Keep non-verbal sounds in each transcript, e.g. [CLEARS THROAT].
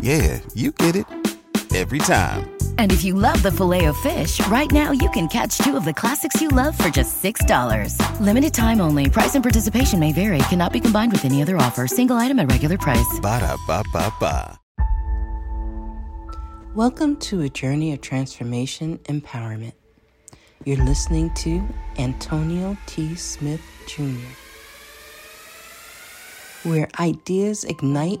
yeah, you get it every time. And if you love the filet of fish, right now you can catch two of the classics you love for just $6. Limited time only. Price and participation may vary. Cannot be combined with any other offer. Single item at regular price. Ba da ba ba ba. Welcome to a journey of transformation empowerment. You're listening to Antonio T. Smith Jr., where ideas ignite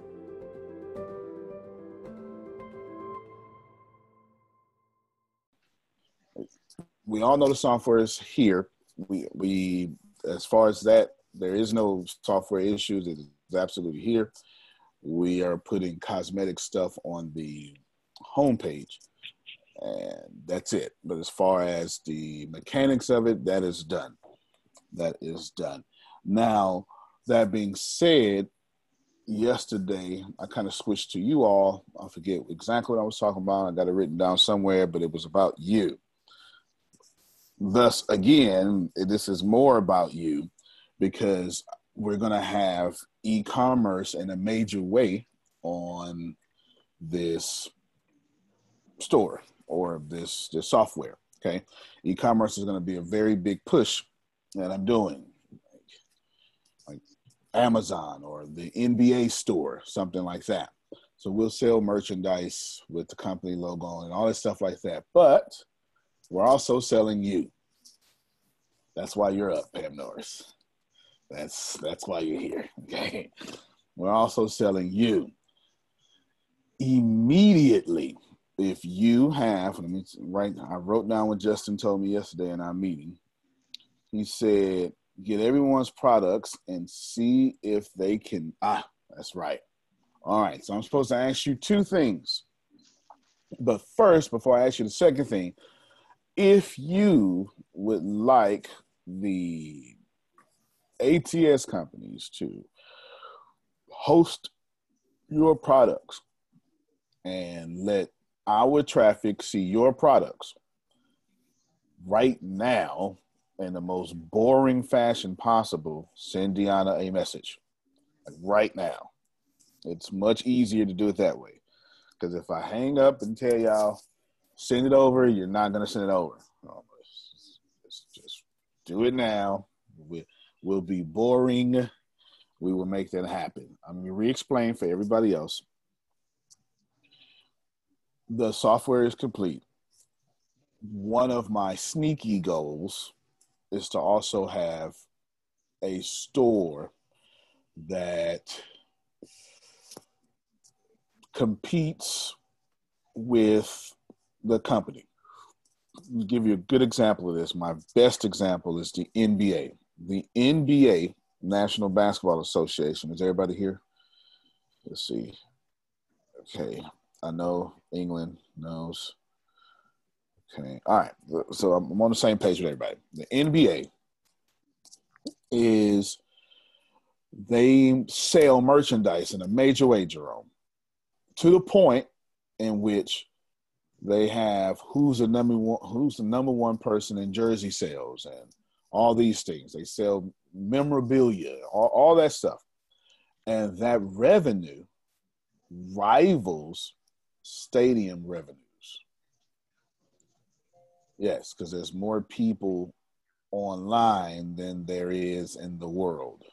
We all know the software is here. We we as far as that, there is no software issues. It is absolutely here. We are putting cosmetic stuff on the homepage, and that's it. But as far as the mechanics of it, that is done. That is done. Now, that being said, yesterday I kind of switched to you all. I forget exactly what I was talking about. I got it written down somewhere, but it was about you thus again this is more about you because we're going to have e-commerce in a major way on this store or this this software. Okay, e-commerce is going to be a very big push that I'm doing, like, like Amazon or the NBA store, something like that. So we'll sell merchandise with the company logo and all this stuff like that. But we're also selling you. That's why you're up, Pam Norris. That's that's why you're here. [LAUGHS] Okay. We're also selling you immediately if you have let me right i wrote down what justin told me yesterday in our meeting he said get everyone's products and see if they can ah that's right all right so i'm supposed to ask you two things but first before i ask you the second thing if you would like the ats companies to host your products and let our traffic see your products right now in the most boring fashion possible, send Deanna a message. Right now. It's much easier to do it that way. Because if I hang up and tell y'all, send it over, you're not going to send it over. Um, just do it now. We, will be boring. We will make that happen. I'm going to re explain for everybody else the software is complete. One of my sneaky goals is to also have a store that competes with the company. Give you a good example of this. My best example is the NBA. The NBA, National Basketball Association. Is everybody here? Let's see. Okay. I know England knows. Okay. All right. So I'm on the same page with everybody. The NBA is they sell merchandise in a major way, Jerome, to the point in which they have who's the number one who's the number one person in jersey sales and all these things. They sell memorabilia, all, all that stuff. And that revenue rivals stadium revenues. Yes, because there's more people online than there is in the world.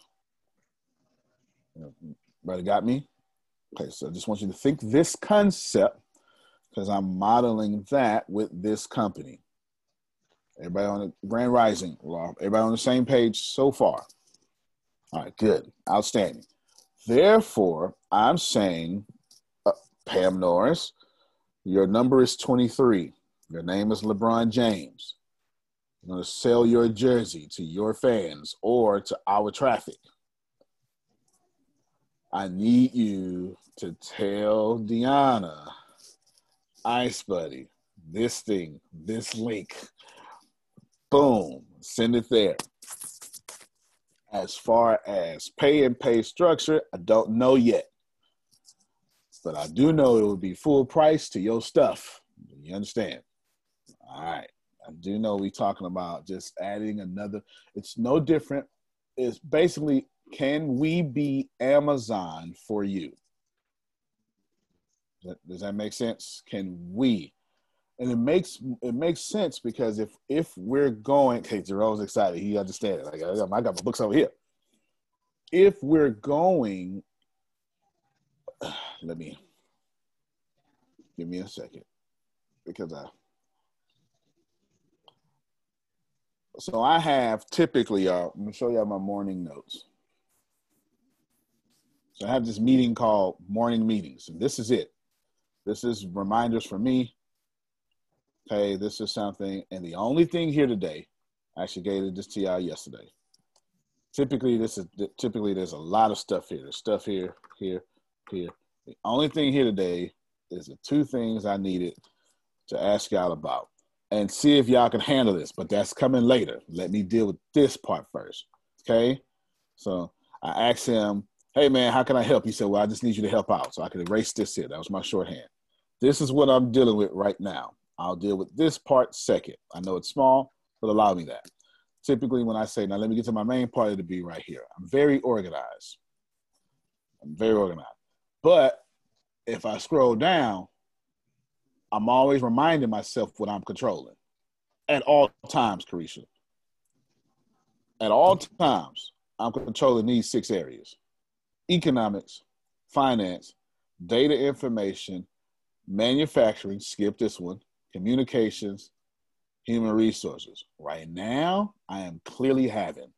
Mm-hmm. Brother, got me? Okay, so I just want you to think this concept because I'm modeling that with this company. Everybody on the Grand Rising, everybody on the same page so far. All right, good, outstanding. Therefore, I'm saying uh, Pam Norris. Your number is 23. Your name is LeBron James. You're going to sell your jersey to your fans or to our traffic. I need you to tell Deanna, Ice Buddy, this thing, this link. Boom, send it there. As far as pay and pay structure, I don't know yet but I do know it would be full price to your stuff. You understand? All right. I do know we talking about just adding another. It's no different. It's basically, can we be Amazon for you? Does that make sense? Can we? And it makes it makes sense because if if we're going, okay, Jerome's excited. He understands. Like I got, I got my books over here. If we're going [SIGHS] let me give me a second because I so I have typically y'all I'm gonna show y'all my morning notes. So I have this meeting called morning meetings, and this is it. This is reminders for me. Okay, this is something, and the only thing here today, I actually gave this to y'all yesterday. Typically, this is typically there's a lot of stuff here. There's stuff here, here, here. The only thing here today is the two things I needed to ask y'all about and see if y'all can handle this, but that's coming later. Let me deal with this part first. Okay. So I asked him, Hey man, how can I help? He said, Well, I just need you to help out. So I could erase this here. That was my shorthand. This is what I'm dealing with right now. I'll deal with this part second. I know it's small, but allow me that. Typically, when I say, now let me get to my main part, it'll be right here. I'm very organized. I'm very organized. But if I scroll down, I'm always reminding myself what I'm controlling at all times, Carisha. At all times, I'm controlling these six areas economics, finance, data information, manufacturing, skip this one, communications, human resources. Right now, I am clearly having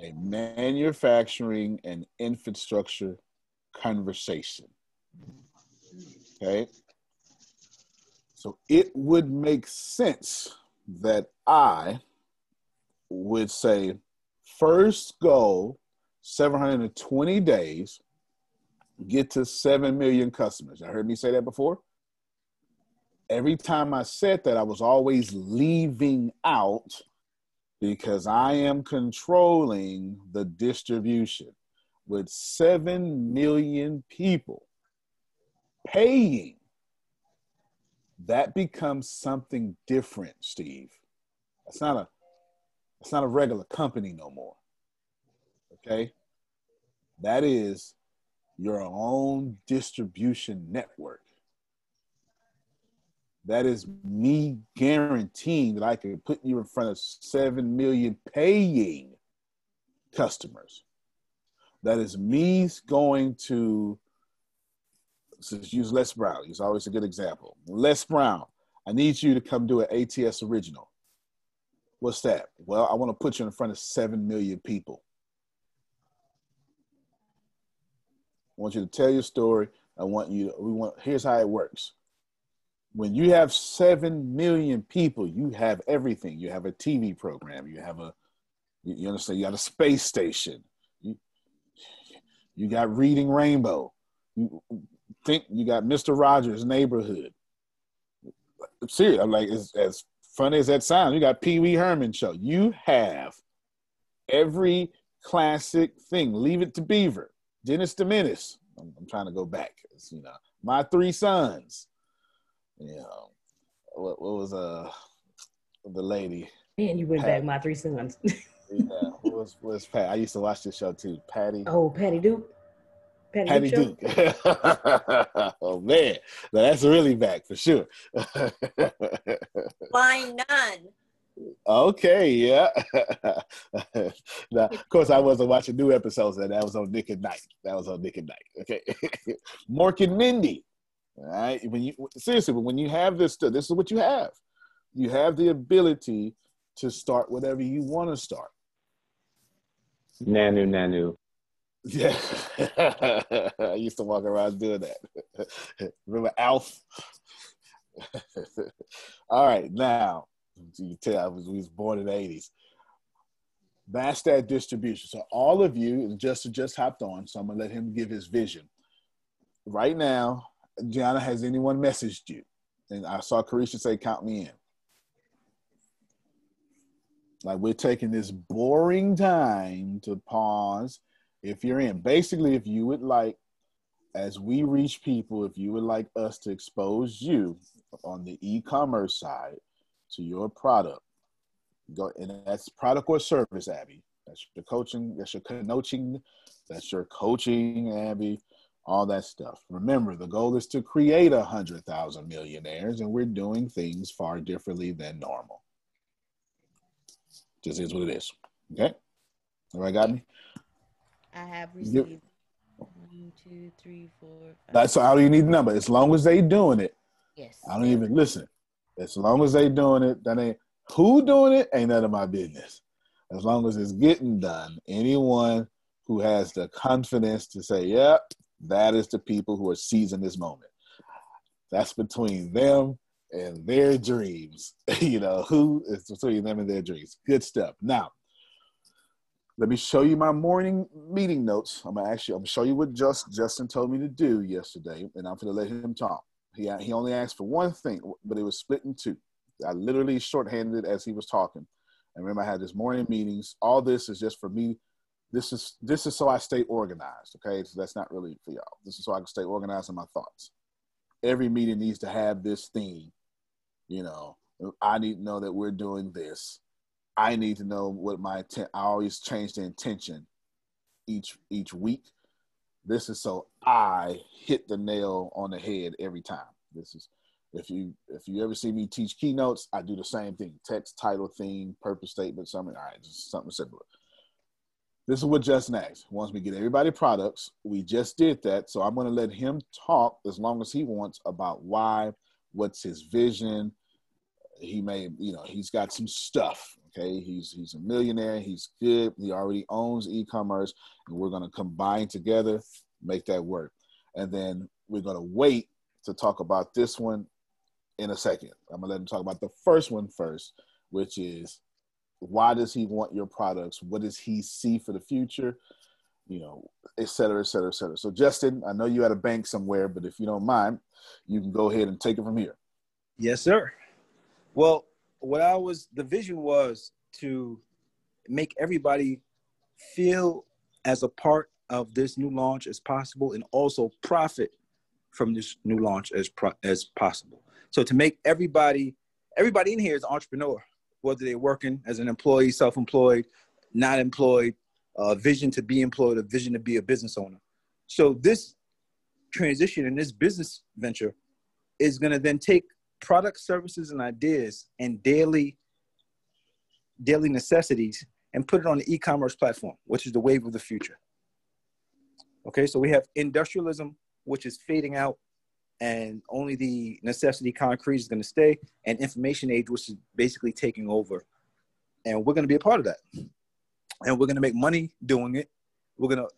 a manufacturing and infrastructure conversation. Okay. So it would make sense that I would say first goal 720 days get to 7 million customers. I heard me say that before. Every time I said that, I was always leaving out because I am controlling the distribution with 7 million people paying. That becomes something different, Steve. That's not a it's not a regular company no more. Okay? That is your own distribution network. That is me guaranteeing that I can put you in front of 7 million paying customers. That is me going to, let's use Les Brown. He's always a good example. Les Brown, I need you to come do an ATS original. What's that? Well, I want to put you in front of 7 million people. Want you to tell your story. I want you, we want, here's how it works. When you have 7 million people, you have everything. You have a TV program, you have a, you understand, you got a space station, you, you got Reading Rainbow, you think you got Mr. Rogers' Neighborhood. Serious, I'm like, as, as funny as that sounds, you got Pee Wee Herman show. You have every classic thing. Leave it to Beaver. Dennis the Menace. I'm, I'm trying to go back. It's, you know, my three sons. You know, what, what was uh the lady? And you went Pat, back, my three sons. [LAUGHS] yeah, was was Pat? I used to watch this show too. Patty. Oh, Patty Duke. Patty, Patty Duke. Duke. [LAUGHS] oh man, now that's really back for sure. [LAUGHS] Why none? Okay, yeah. [LAUGHS] now, of course, I wasn't watching new episodes, and that was on Nick at Nite. That was on Nick at Nite. Okay, [LAUGHS] Mork and Mindy. All right, when you seriously, but when you have this, this is what you have. You have the ability to start whatever you want to start. Nanu, nanu. Yeah, [LAUGHS] I used to walk around doing that. Remember Alf? All right, now you tell I was, was born in the 80s. That's that distribution. So all of you, just just hopped on, so I'm gonna let him give his vision. Right now, Gianna, has anyone messaged you? And I saw Carisha say, "Count me in." Like we're taking this boring time to pause. If you're in, basically, if you would like, as we reach people, if you would like us to expose you on the e-commerce side to your product. Go and that's product or service, Abby. That's your coaching, that's your coaching, that's your coaching, Abby, all that stuff. Remember, the goal is to create a hundred thousand millionaires, and we're doing things far differently than normal. Just is what it is. Okay? All right, got me? I have received one, two, three, four. Five. That's all you need the number. As long as they doing it. Yes. I don't even listen. As long as they doing it, that ain't who doing it ain't none of my business. As long as it's getting done, anyone who has the confidence to say, "Yep, that is the people who are seizing this moment." That's between them and their dreams. [LAUGHS] you know, who is between them and their dreams. Good stuff. Now, let me show you my morning meeting notes. I'm gonna actually I'm gonna show you what just Justin told me to do yesterday, and I'm gonna let him talk. He, he only asked for one thing, but it was split in two. I literally shorthanded it as he was talking. And remember, I had this morning meetings. All this is just for me. This is this is so I stay organized. Okay, so that's not really for y'all. This is so I can stay organized in my thoughts. Every meeting needs to have this theme. You know, I need to know that we're doing this. I need to know what my intent. I always change the intention each each week This is so I hit the nail on the head every time. This is if you if you ever see me teach keynotes, I do the same thing: text, title, theme, purpose statement, something. All right, just something similar. This is what Justin asked. Wants me to get everybody products. We just did that, so I'm going to let him talk as long as he wants about why, what's his vision. He may, you know, he's got some stuff. Okay, he's he's a millionaire. He's good. He already owns e-commerce, and we're going to combine together, make that work. And then we're going to wait to talk about this one in a second. I'm gonna let him talk about the first one first, which is why does he want your products? What does he see for the future? You know, et cetera, et cetera, et cetera. So, Justin, I know you at a bank somewhere, but if you don't mind, you can go ahead and take it from here. Yes, sir. Well, what I was, the vision was to make everybody feel as a part of this new launch as possible and also profit from this new launch as pro- as possible. So to make everybody everybody in here is an entrepreneur, whether they're working as an employee, self-employed, not employed, uh, vision to be employed, a vision to be a business owner. So this transition and this business venture is going to then take product, services, and ideas and daily daily necessities and put it on the e-commerce platform, which is the wave of the future. Okay, so we have industrialism, which is fading out, and only the necessity concrete is going to stay, and information age, which is basically taking over. And we're going to be a part of that. And we're going to make money doing it. We're going to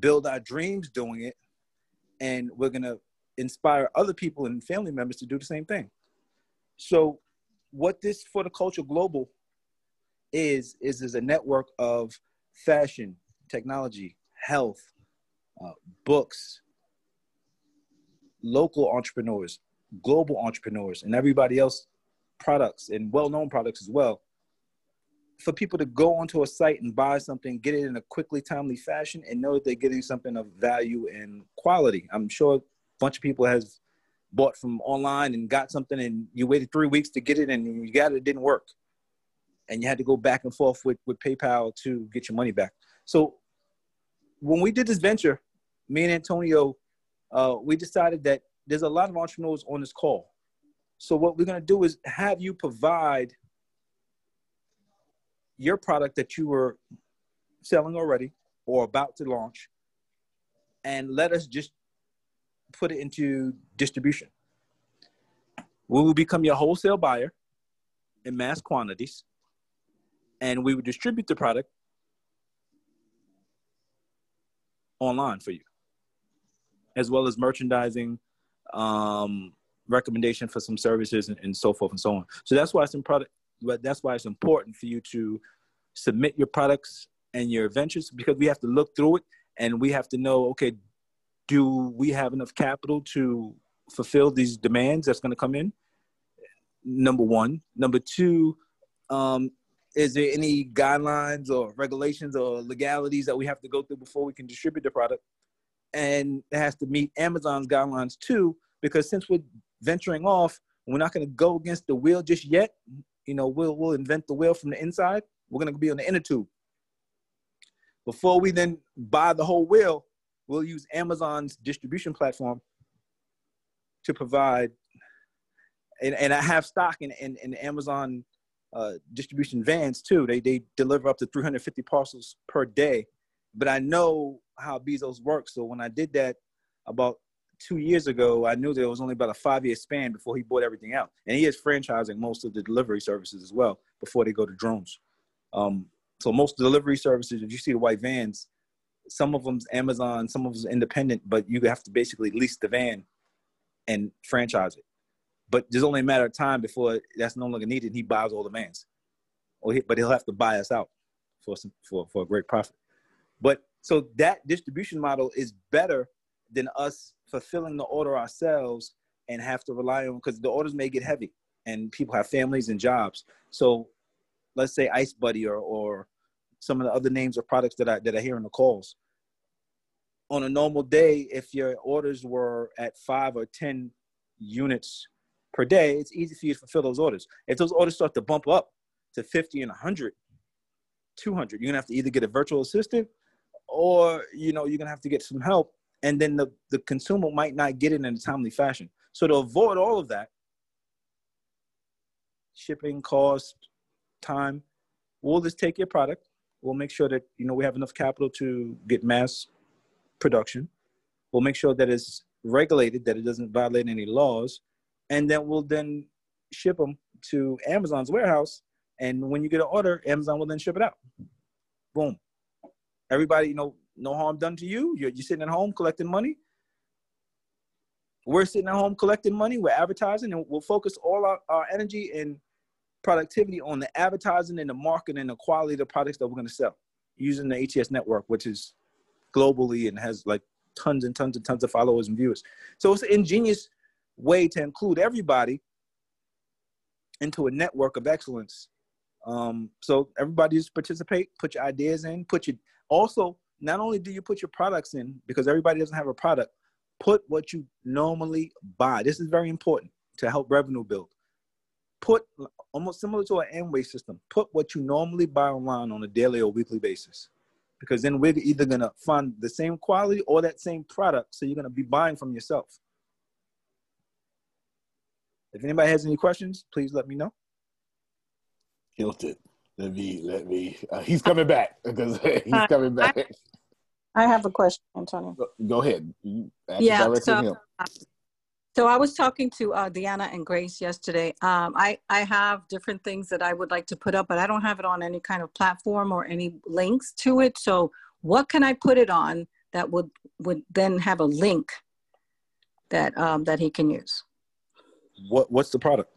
build our dreams doing it. And we're going to inspire other people and family members to do the same thing. So, what this for the culture global is is is a network of fashion, technology, health, uh, books, local entrepreneurs, global entrepreneurs, and everybody else products and well-known products as well. For people to go onto a site and buy something, get it in a quickly, timely fashion, and know that they're getting something of value and quality. I'm sure a bunch of people has bought from online and got something, and you waited three weeks to get it, and you got it, it didn't work, and you had to go back and forth with with PayPal to get your money back. So when we did this venture, me and Antonio uh, we decided that there's a lot of entrepreneurs on this call. So what we're going to do is have you provide your product that you were selling already or about to launch and let us just put it into distribution. We will become your wholesale buyer in mass quantities and we will distribute the product online for you as well as merchandising, um, recommendation for some services, and, and so forth and so on. So that's why it's important. That's why it's important for you to submit your products and your ventures because we have to look through it and we have to know, okay, do we have enough capital to fulfill these demands that's going to come in? Number one. Number two, um, is there any guidelines or regulations or legalities that we have to go through before we can distribute the product? and it has to meet Amazon's guidelines too, because since we're venturing off, we're not going to go against the wheel just yet. You know, we'll we'll invent the wheel from the inside. We're going to be on the inner tube. Before we then buy the whole wheel, we'll use Amazon's distribution platform to provide. And, and I have stock in, in, in Amazon uh, distribution vans too. They, they deliver up to 350 parcels per day. But I know how Bezos works. So when I did that about two years ago, I knew there was only about a five year span before he bought everything out. And he is franchising most of the delivery services as well before they go to drones. Um, so most delivery services, if you see the white vans, some of them's Amazon, some of them's independent, but you have to basically lease the van and franchise it. But there's only a matter of time before that's no longer needed. He buys all the vans, or he, but he'll have to buy us out for some, for for a great profit. But so that distribution model is better than us fulfilling the order ourselves and have to rely on because the orders may get heavy and people have families and jobs. So let's say Ice Buddy or or some of the other names of products that I that I hear in the calls. On a normal day, if your orders were at five or ten units per day, it's easy for you to fulfill those orders. If those orders start to bump up to 50 and 100, 200, you're gonna have to either get a virtual assistant or you know you're gonna have to get some help and then the, the consumer might not get it in a timely fashion. So to avoid all of that, shipping cost, time, we'll just take your product. We'll make sure that you know we have enough capital to get mass production. We'll make sure that it's regulated, that it doesn't violate any laws, and then we'll then ship them to Amazon's warehouse. And when you get an order, Amazon will then ship it out. Boom. Everybody, you know, no harm done to you. You're, you're sitting at home collecting money. We're sitting at home collecting money. We're advertising, and we'll focus all our, our energy and productivity on the advertising and the marketing and the quality of the products that we're going to sell using the ATS network, which is globally and has like tons and tons and tons of followers and viewers. So it's an ingenious way to include everybody into a network of excellence. Um, so everybody just participate, put your ideas in, put your also not only do you put your products in because everybody doesn't have a product, put what you normally buy. This is very important to help revenue build. Put almost similar to an Amway system. Put what you normally buy online on a daily or weekly basis, because then we're either gonna find the same quality or that same product. So you're gonna be buying from yourself. If anybody has any questions, please let me know. Hilton, let me let me. Uh, he's coming back because [LAUGHS] he's coming back. I have a question, Antonio. Go, go ahead. yeah. So, so I was talking to uh, Deanna and Grace yesterday. Um, I I have different things that I would like to put up, but I don't have it on any kind of platform or any links to it. So what can I put it on that would would then have a link that um, that he can use? What What's the product?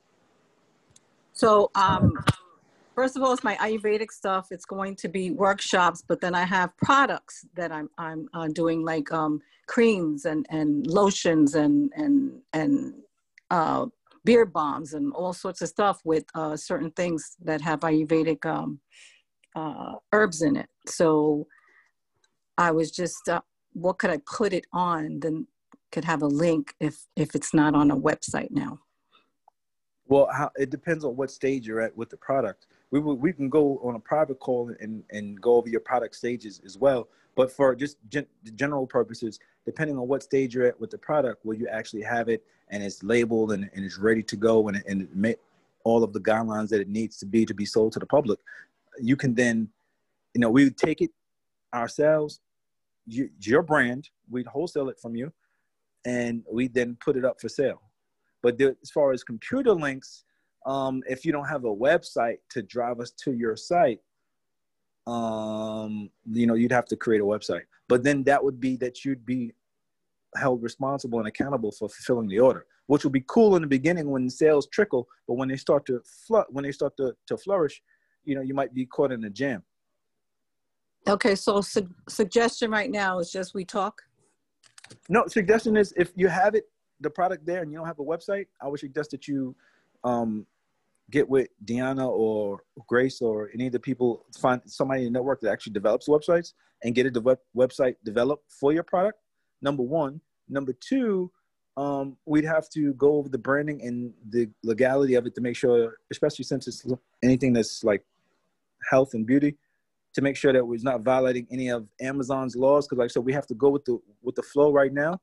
So um, first of all, it's my Ayurvedic stuff. It's going to be workshops, but then I have products that I'm I'm uh, doing like um, creams and and lotions and and and uh, beard bombs and all sorts of stuff with uh, certain things that have Ayurvedic um, uh, herbs in it. So I was just, uh, what could I put it on? Then could have a link if if it's not on a website now. Well, how, it depends on what stage you're at with the product we will, we can go on a private call and, and go over your product stages as well. But for just gen- general purposes, depending on what stage you're at with the product, will you actually have it and it's labeled and, and it's ready to go and, and it met all of the guidelines that it needs to be to be sold to the public, you can then, you know, we would take it ourselves, you, your brand, we'd wholesale it from you, and we then put it up for sale. But the, as far as computer links, um, if you don't have a website to drive us to your site, um, you know, you'd have to create a website. But then that would be that you'd be held responsible and accountable for fulfilling the order, which will be cool in the beginning when sales trickle, but when they start to fl- when they start to, to flourish, you know, you might be caught in a jam. Okay, so su- suggestion right now is just we talk. No, suggestion is if you have it, the product there, and you don't have a website, I would suggest that you um, get with Deanna or Grace or any of the people, find somebody in the network that actually develops websites and get a de- website developed for your product. Number one. Number two, um, we'd have to go over the branding and the legality of it to make sure, especially since it's anything that's like health and beauty, to make sure that we're not violating any of Amazon's laws. Because, like I said, we have to go with the with the flow right now.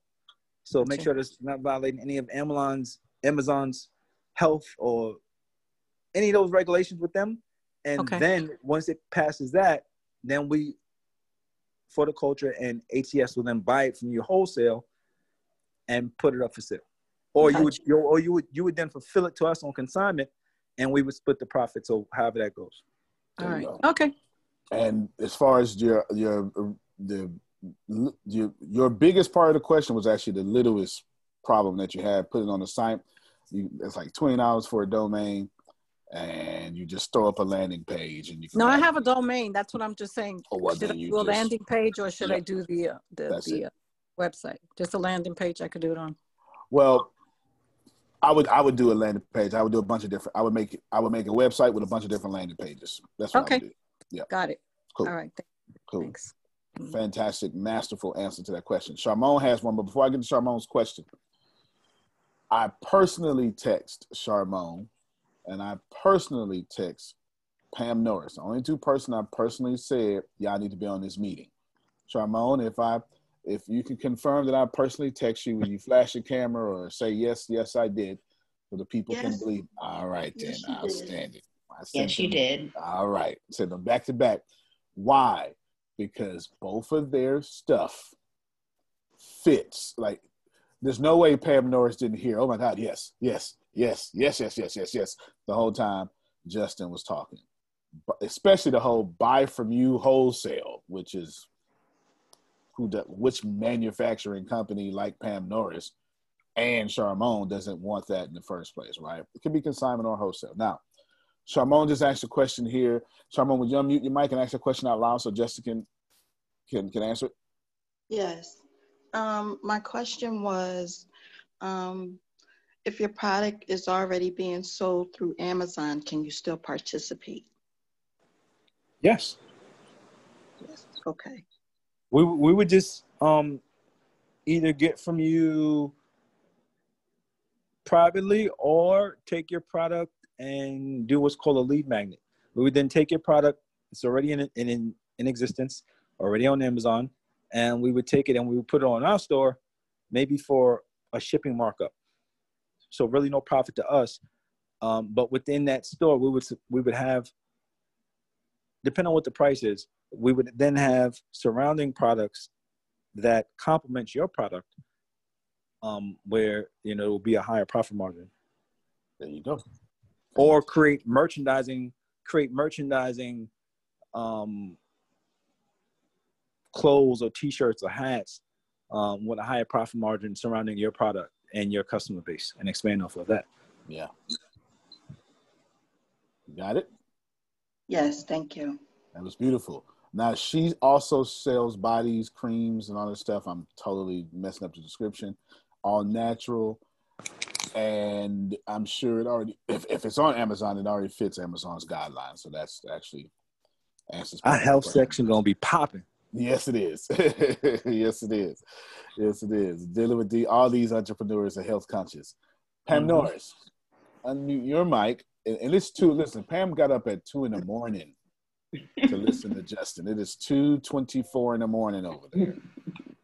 So make sure it's not violating any of Amazon's Amazon's health or any of those regulations with them. And okay. then once it passes that, then we, for the culture and ATS will then buy it from you wholesale and put it up for sale. Or gotcha. you would, you, or you would, you would then fulfill it to us on consignment, and we would split the profits. So however that goes. All right. Uh, okay. And as far as your your the your your biggest part of the question was actually the littlest problem that you had putting on the site. You, it's like twenty dollars for a domain and you just throw up a landing page and you can no i have a domain. That's what i'm just saying. Oh, well, should i do just, a landing page or should yeah, i do the uh, the, the uh, website? Just a landing page i could do it on? Well i would i would do a landing page. I would do a bunch of different i would make i would make a website with a bunch of different landing pages. That's what okay I would do. yeah. Got it. Cool. All right. Cool. Thanks. Fantastic masterful answer to that question. Charmone has one but before i get to charmone's question i personally text charmone and I personally text Pam Norris. The only two person I personally said, y'all need to be on this meeting. Charmone, if I if you can confirm that I personally text you, when you flash your camera or say yes, yes, I did, so the people can believe. All right, then, Yes, outstanding. Yes, you them- did. All right, send them back to back. Why? Because both of their stuff fits. Like, there's no way Pam Norris didn't hear. Oh my God! Yes, yes, yes, yes, yes, yes, yes, yes. The whole time Justin was talking, but especially the whole "buy from you wholesale," which is who the, which manufacturing company like Pam Norris and Charmone doesn't want that in the first place, right? It could be consignment or wholesale. Now, Charmone just asked a question here. Charmone, would you unmute your mic and ask a question out loud so Justin can can, can answer it? Yes. Um, my question was, um, if your product is already being sold through Amazon, can you still participate? Yes. Yes. Okay. we we would just um either get from you privately or take your product and do what's called a lead magnet. We would then take your product, it's already in in in, in existence, already on Amazon, and we would take it and we would put it on our store, maybe for a shipping markup. So really no profit to us, um, but within that store we would we would have, depending on what the price is, we would then have surrounding products that complement your product um, where you know it will be a higher profit margin. There you go. or create merchandising create merchandising um, clothes or t-shirts or hats um, with a higher profit margin surrounding your product and your customer base and expand off of that Yeah. You got it? Yes. Thank you. That was beautiful. Now she also sells bodies, creams, and all this stuff. I'm totally messing up the description. All natural, and I'm sure it already. If, if it's on Amazon, it already fits Amazon's guidelines. So that's actually answers. our part of the health question. section gonna be popping Yes, it is. [LAUGHS] yes, it is. Yes, it is. Dealing with the, all these entrepreneurs are health conscious. Pam Mhm. Norris, unmute your mic. And, and it's two. Listen, Pam got up at two in the morning to listen to Justin. It is two twenty-four in the morning over there. [LAUGHS]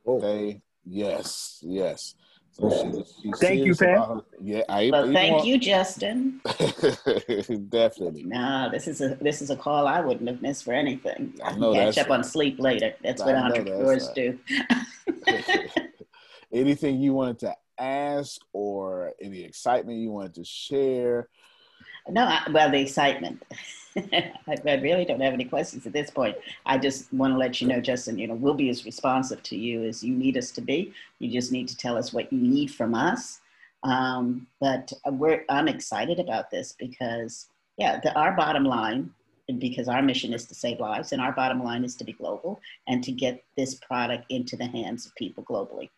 Okay. Yes. Yes. So she, she's Thank you, serious Pam. yeah. I. Well, thank want- you, Justin. [LAUGHS] Definitely. No, this is a this is a call I wouldn't have missed for anything. I I know can catch up on sleep later. That's I what know that's entrepreneurs do. [LAUGHS] [LAUGHS] Anything you wanted to ask or any excitement you wanted to share? No, I, well, the excitement. [LAUGHS] I, I really don't have any questions at this point. I just want to let you know, Justin, you know, we'll be as responsive to you as you need us to be. You just need to tell us what you need from us. Um, but we're, I'm excited about this because, yeah, the, our bottom line, because our mission is to save lives, and our bottom line is to be global and to get this product into the hands of people globally.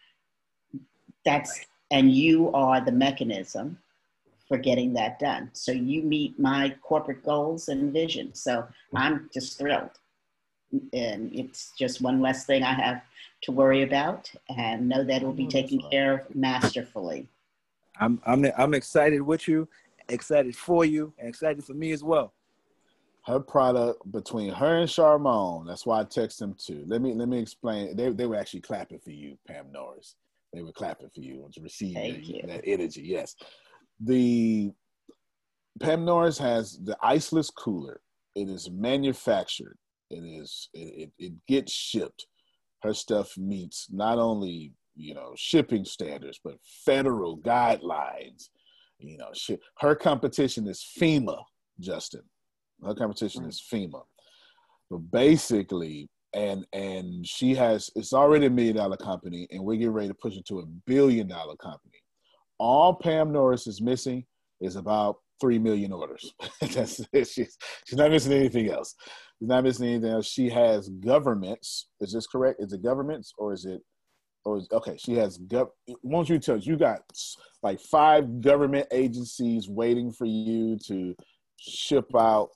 That's, and you are the mechanism for getting that done. So you meet my corporate goals and vision. So I'm just thrilled. And it's just one less thing I have to worry about and know that it will be mm-hmm. taken care of masterfully. i'm i'm i'm excited with you excited for you and excited for me as well her product between her and Charmone. That's why I text them too. Let me let me explain. They they were actually clapping for you, Pam Norris. They were clapping for you to receive Thank that, you. that energy. Yes, the Pam Norris has the iceless cooler. It is manufactured. It is it, it, it gets shipped. Her stuff meets not only you know shipping standards but federal guidelines. You know, she, her competition is FEMA, Justin. Her competition is hmm. FEMA. But basically, and and she has it's already a million dollar company, and we're getting ready to push it to a billion dollar company. All Pam Norris is missing is about three million orders. [LAUGHS] That's. She's she's not missing anything else. She's not missing anything else. She has governments. Is this correct? Is it governments or is it or is, okay? She has gov. Won't you tell us? You got like five government agencies waiting for you to ship out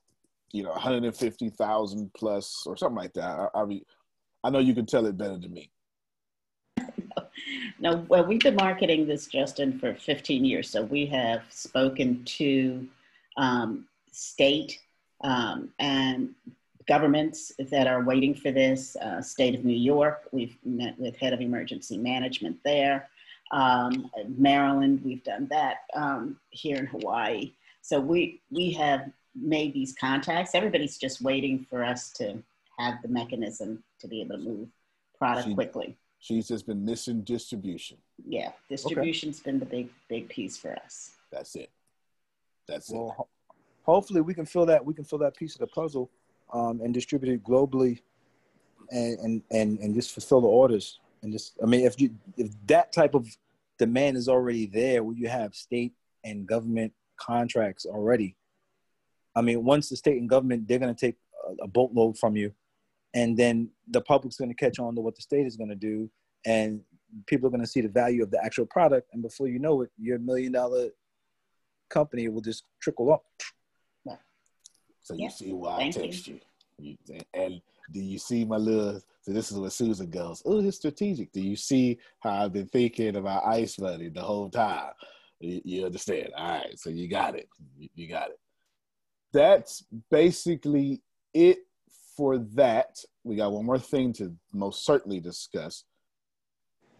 you know 150,000 plus or something like that. I, I, I know you can tell it better than me. [LAUGHS] No, well, we've been marketing this, Justin, for 15 years. So we have spoken to um, state um, and governments that are waiting for this. Uh, State of New York, we've met with head of emergency management there. Um, Maryland, we've done that um, here in Hawaii. So we we have made these contacts. Everybody's just waiting for us to have the mechanism to be able to move product quickly. She's just been missing distribution. Yeah, distribution's been the big big piece for us. That's it. That's it. Ho- hopefully we can fill that we can fill that piece of the puzzle um, and distribute it globally, and, and and and just fulfill the orders. And just I mean, if you if that type of demand is already there, where you have state and government contracts already, I mean, once the state and government they're going to take a, a boatload from you, and then the public's going to catch on to what the state is going to do, and people are going to see the value of the actual product, and before you know it, your million dollar company will just trickle up. So you Yeah. see why I Thank you. text you. you. And do you see my little? So this is where Susan goes. Oh, it's strategic. Do you see how I've been thinking about ice money the whole time? You, you understand? All right. So you got it. You, you got it. That's basically it for that. We got one more thing to most certainly discuss.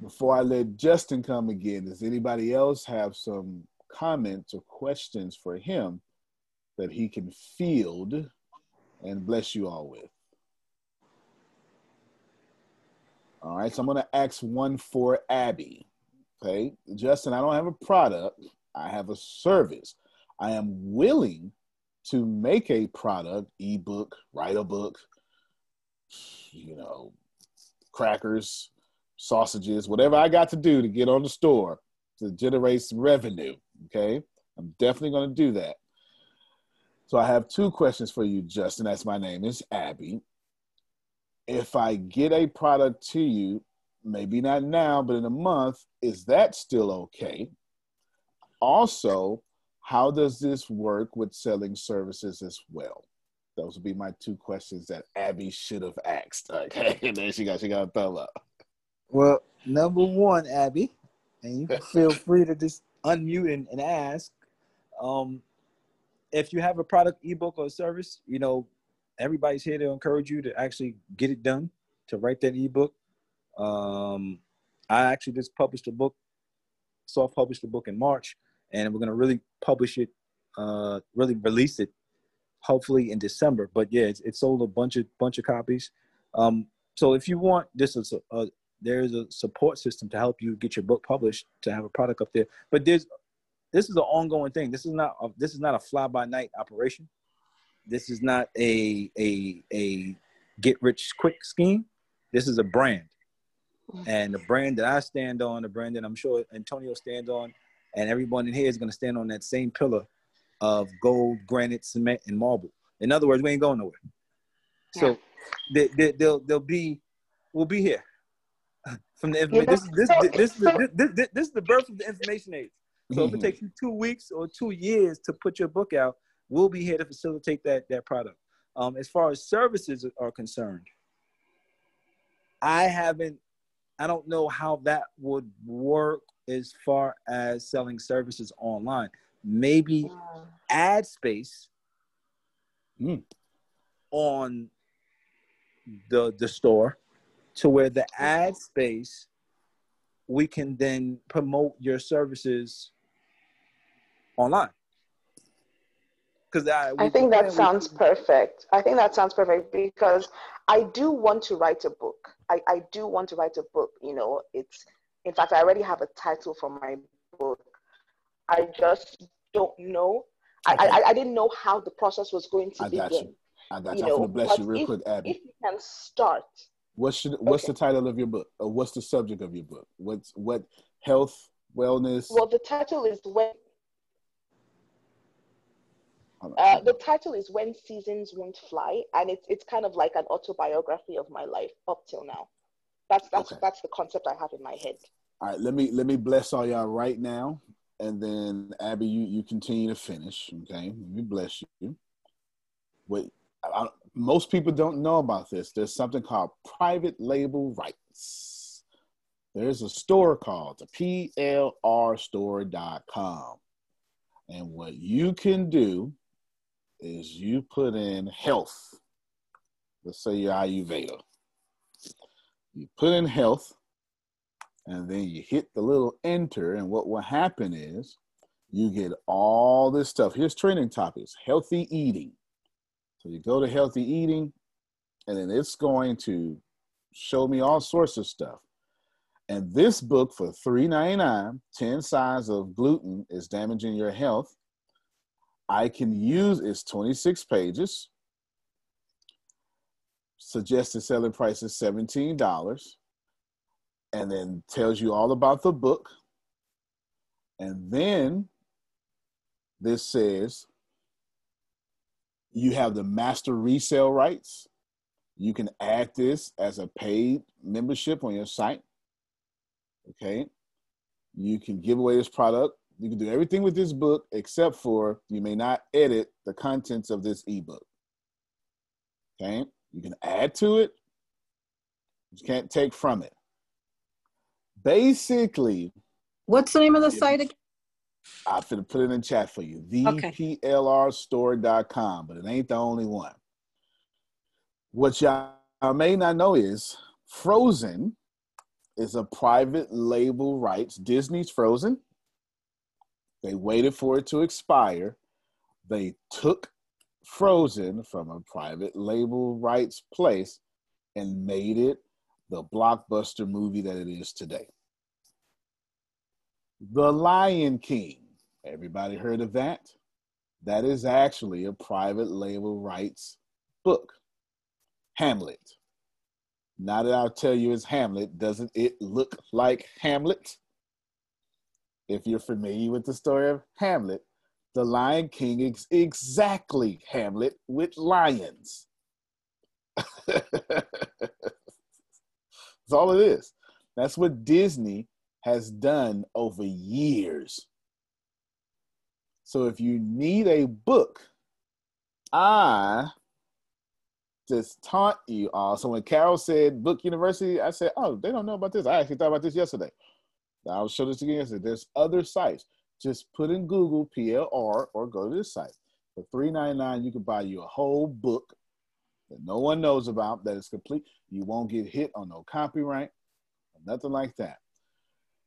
Before I let Justin come again, does anybody else have some comments or questions for him that he can field and bless you all with? All right, so I'm going to ask one for Abby. Okay, Justin, I don't have a product, I have a service. I am willing to make a product, ebook, write a book, you know, crackers, sausages, whatever I got to do to get on the store to generate some revenue. Okay, I'm definitely going to do that. So I have two questions for you, Justin. That's my name is Abby. If I get a product to you, maybe not now, but in a month, is that still okay? Also, how does this work with selling services as well? Those would be my two questions that Abby should have asked. Okay, [LAUGHS] and then she got she got a thumb up. Well, number one, Abby, and you can feel [LAUGHS] free to just unmute and, and ask. Um, if you have a product, ebook, or service, you know, everybody's here to encourage you to actually get it done, to write that ebook. Um, I actually just published a book, soft published a book in March, and we're gonna really publish it, uh, really release it, hopefully in December. But yeah, it's, it sold a bunch of bunch of copies. Um, so if you want this is a, a there's a support system to help you get your book published to have a product up there. But there's this is an ongoing thing. This is not a, this is not a fly by night operation. This is not a a a get rich quick scheme. This is a brand, and the brand that I stand on, the brand that I'm sure Antonio stands on, and everyone in here is going to stand on that same pillar of gold, granite, cement, and marble. In other words, we ain't going nowhere. So they, they, they'll they'll be we'll be here [LAUGHS] from the information. This, this, this, this, this, this, this, this is the birth of the information age. So if it takes you two weeks or two years to put your book out, we'll be here to facilitate that that product. Um, as far as services are concerned, I haven't, I don't know how that would work as far as selling services online. Maybe ad space hmm. on the the store to where the ad space we can then promote your services online. Because I, I think that sounds perfect. I think that sounds perfect because I do want to write a book. I, I do want to write a book. You know, it's in fact I already have a title for my book. I just don't know. I, I, I didn't know how the process was going to I begin. got you. I got you. You I'm gonna bless you real if- quick, Abby. If you can start, What should what's the title of your book? Or what's the subject of your book? What's what health, wellness? well, the title is when. Uh, the title is "When Seasons Won't Fly," and it's it's kind of like an autobiography of my life up till now. That's that's Okay. that's the concept I have in my head. All right, let me let me bless all y'all right now, and then Abby, you you continue to finish. Okay, let me bless you. Wait, I, most people don't know about this. There's something called private label rights. There's a store called the plrstore.com, and what you can do is you put in health, let's say you're Ayurveda. You put in health, and then you hit the little enter, and what will happen is you get all this stuff. Here's training topics healthy eating. So you go to healthy eating, and then it's going to show me all sorts of stuff. And this book for $3.99, 10 signs of gluten is damaging your health. I can use it's 26 pages. Suggested selling price is $17. And then tells you all about the book. And then this says you have the master resale rights. You can add this as a paid membership on your site. Okay. You can give away this product. You can do everything with this book except for you may not edit the contents of this ebook. Okay. You can add to it, you can't take from it. Basically, what's the name of the site again? I'm going to put it in chat for you. ThePLRstore.com, but it ain't the only one. What y'all may not know is Frozen is a private label rights. Disney's Frozen. They waited for it to expire. They took Frozen from a private label rights place and made it the blockbuster movie that it is today. The Lion King. Everybody heard of that? That is actually a private label rights book. Hamlet. Now that I'll tell you it's Hamlet, doesn't it look like Hamlet? If you're familiar with the story of Hamlet, the Lion King is exactly Hamlet with lions. [LAUGHS] That's all it is. That's what Disney has done over years. So if you need a book, I just taught you all. So when Carol said book university, I said, oh, they don't know about this. I actually thought about this yesterday. I'll show this again. Yesterday. There's other sites. Just put in Google PLR or go to this site. For three ninety nine, you can buy you a whole book that no one knows about that is complete. You won't get hit on no copyright, nothing like that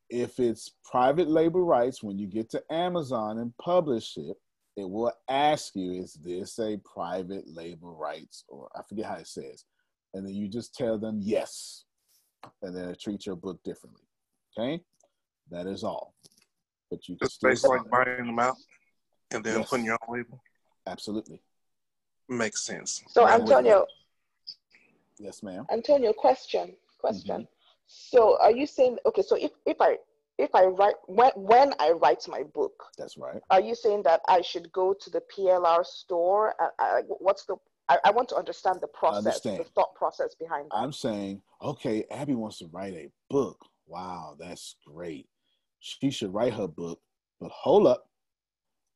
if it's private label rights, when you get to Amazon and publish it, it will ask you, is this a private label rights? Or I forget how it says. And then you just tell them yes. And then it treats your book differently. Okay? That is all. But you just basically like buying them out and then yes. putting your own label. Absolutely. Makes sense. So Antonio. Yes, ma'am. Antonio, question. Question. Mm-hmm. So are you saying okay? So if if I if I write when when I write my book, that's right. Are you saying that I should go to the PLR store? I, I, what's the I, I, want to understand the process, understand. the thought process behind that. I'm saying, okay, Abby wants to write a book. Wow, that's great. She should write her book, but hold up.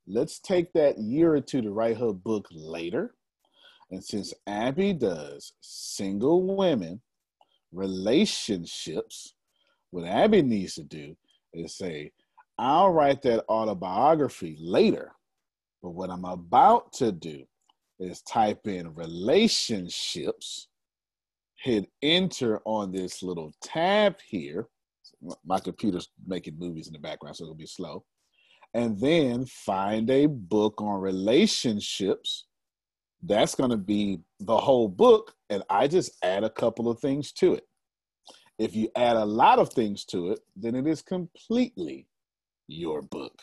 Let's take that year or two to write her book later. And since Abby does single women relationships, what Abby needs to do is say, I'll write that autobiography later. But what I'm about to do is type in relationships, hit enter on this little tab here. My computer's making movies in the background, so it'll be slow. And then find a book on relationships. That's going to be the whole book. And I just add a couple of things to it. If you add a lot of things to it, then it is completely your book.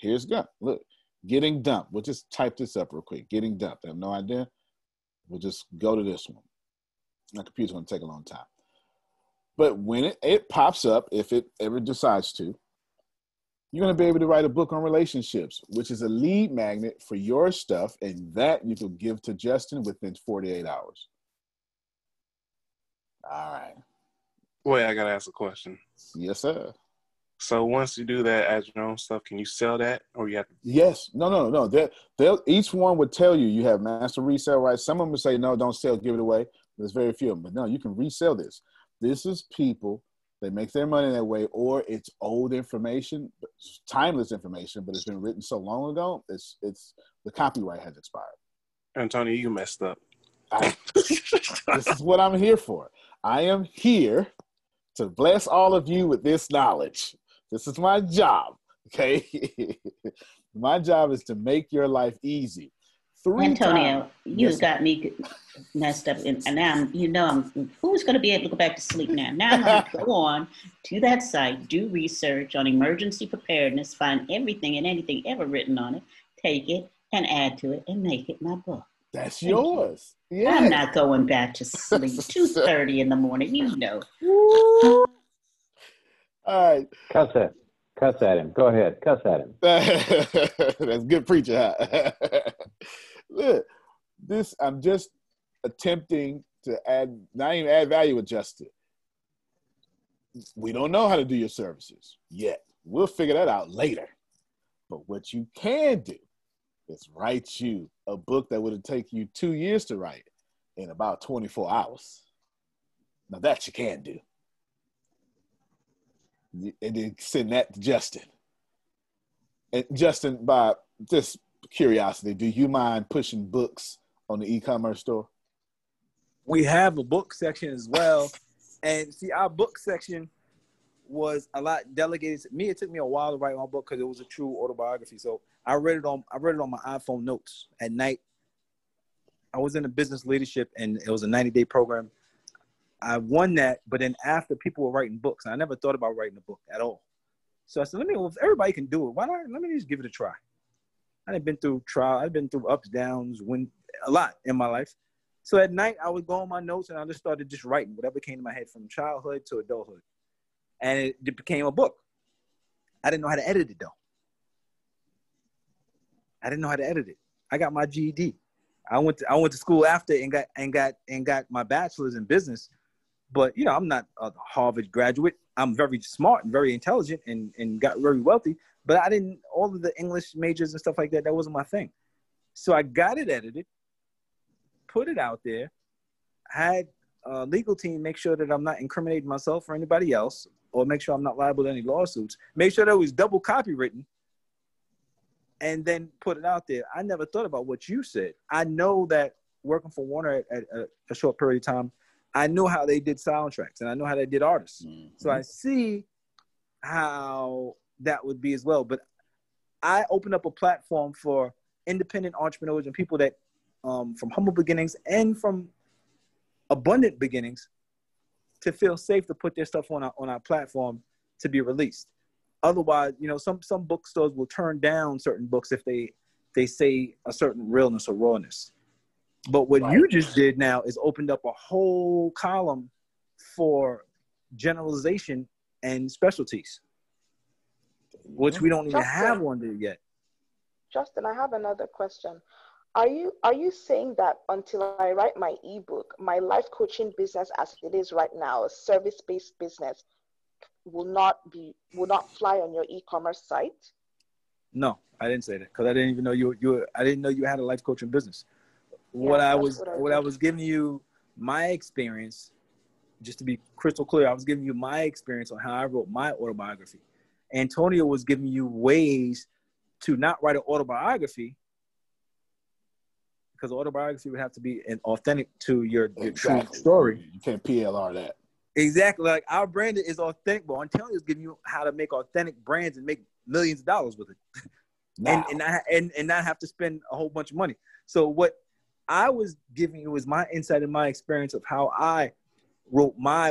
Here's go. Look, getting dumped. We'll just type this up real quick. Getting dumped. I have no idea. We'll just go to this one. My computer's going to take a long time. But when it, it pops up, if it ever decides to, you're going to be able to write a book on relationships, which is a lead magnet for your stuff, and that you can give to Justin within 48 hours. All right. Wait, I gotta ask a question. Yes, sir. So once you do that as your own stuff, can you sell that, or you have to? Yes. No, no, no. They, they'll each one would tell you you have master resale rights. Some of them would say no, don't sell, give it away. There's very few of them, but no, you can resell this. This is people. They make their money that way, or it's old information, timeless information, but it's been written so long ago. It's it's the copyright has expired. Antonio, you messed up. I, [LAUGHS] this is what I'm here for. I am here to bless all of you with this knowledge. This is my job. Okay. [LAUGHS] my job is to make your life easy. Three Antonio, times. you yes, got me messed up, and, now I'm, you know I'm, who's going to be able to go back to sleep now? Now I'm going to go [LAUGHS] on to that site, do research on emergency preparedness, find everything and anything ever written on it, take it and add to it, and make it my book. That's Thank yours. You. Yeah. I'm not going back to [LAUGHS] sleep. Two thirty in the morning, you know. All right. Cuss at, cuss at him. Go ahead. Cuss at him. [LAUGHS] That's good preacher. Look, this I'm just attempting to add, not even add value Justin. We don't know how to do your services yet. We'll figure that out later. But what you can do is write you a book that would have taken you two years to write in about 24 hours. Now that you can do. And then send that to Justin. And Justin, by just curiosity, do you mind pushing books on the e-commerce store? We have a book section as well. and see, our book section was a lot delegated to me. It took me a while to write my book because it was a true autobiography. So I read it on I read it on my iPhone notes at night. I was in a business leadership and it was a 90 day program. I won that, but then after people were writing books, I never thought about writing a book at all. So I said, let me, if everybody can do it, why not? Let me just give it a try. I've been through trial. I've been through ups, downs, win a lot in my life. So at night, I would go on my notes and I just started just writing whatever came to my head from childhood to adulthood, and it, it became a book. I didn't know how to edit it though. I didn't know how to edit it. I got my GED. I went to I went to school after and got and got and got my bachelor's in business. But you know, I'm not a Harvard graduate. I'm very smart and very intelligent and, and got very wealthy but I didn't all of the English majors and stuff like that. That wasn't my thing. So I got it edited, put it out there, had a legal team make sure that I'm not incriminating myself or anybody else, or make sure I'm not liable to any lawsuits. Make sure that it was double copywritten, and then put it out there. I never thought about what you said. I know that working for Warner at, at a, a short period of time, I knew how they did soundtracks and I know how they did artists. Mm-hmm. So I see how that would be as well. But I opened up a platform for independent entrepreneurs and people that um, from humble beginnings and from abundant beginnings to feel safe to put their stuff on our, on our platform to be released. Otherwise, you know, some some bookstores will turn down certain books if they they say a certain realness or rawness. But what right. you just did now is opened up a whole column for generalization and specialties which we don't even Justin, have one yet. Justin, I have another question. Are you are you saying that until I write my ebook, my life coaching business as it is right now, a service-based business, will not be will not fly on your e-commerce site? No, I didn't say that because I didn't even know you you I didn't know you had a life coaching business. Yeah, what I was what I, what I was giving you my experience, just to be crystal clear, I was giving you my experience on how I wrote my autobiography. Antonio was giving you ways to not write an autobiography because autobiography would have to be an authentic to your, your exactly. true story. You can't PLR that. Exactly. Like our brand is authentic, but Antonio is giving you how to make authentic brands and make millions of dollars with it. [LAUGHS] and, and, not, and, and not have to spend a whole bunch of money. So what I was giving you was my insight and my experience of how I wrote my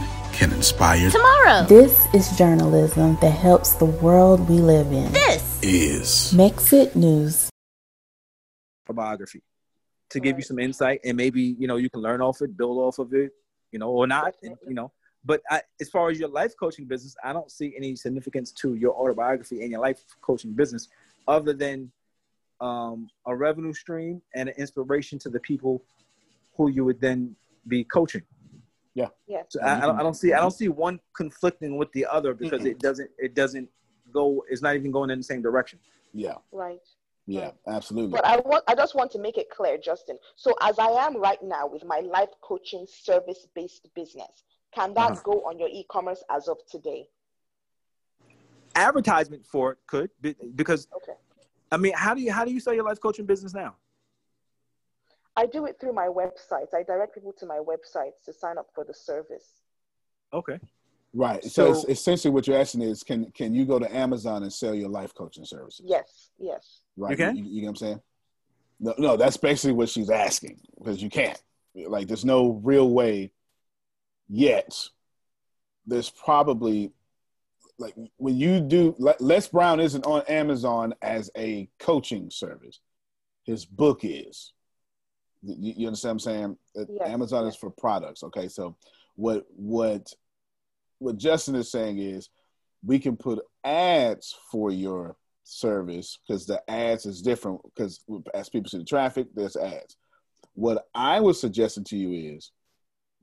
can inspire. Tomorrow. This is journalism that helps the world we live in. This is Mexit News. biography to give you some insight and maybe you know you can learn off it build off of it you know or not you know but I, as far as your life coaching business i don't see any significance to your autobiography and your life coaching business other than um, a revenue stream and an inspiration to the people who you would then be coaching yeah yeah so I, I, don't, see i don't see one conflicting with the other because it doesn't it doesn't go it's not even going in the same direction yeah Right. yeah absolutely But I want I just want to make it clear, Justin. So as I am right now with my life coaching service based business, can that Uh-huh. go on your e-commerce as of today? advertisement for it could be- because Okay. i mean how do you how do you sell your life coaching business now I do it through my website. I direct people to my website to sign up for the service. okay. Right. So, So- essentially what you're asking is can can you go to amazon and sell your life coaching services? Yes, yes. right. You can? you, you know what i'm saying? No, no that's basically what she's asking because you can't. Like there's no real way yet. There's probably like when you do les brown isn't on amazon as a coaching service. His book is you, you understand what i'm saying? Uh, yes, amazon is for products okay? So what what what justin is saying is we can put ads for your service because the ads is different because as people see the traffic there's ads. What i was suggesting to you is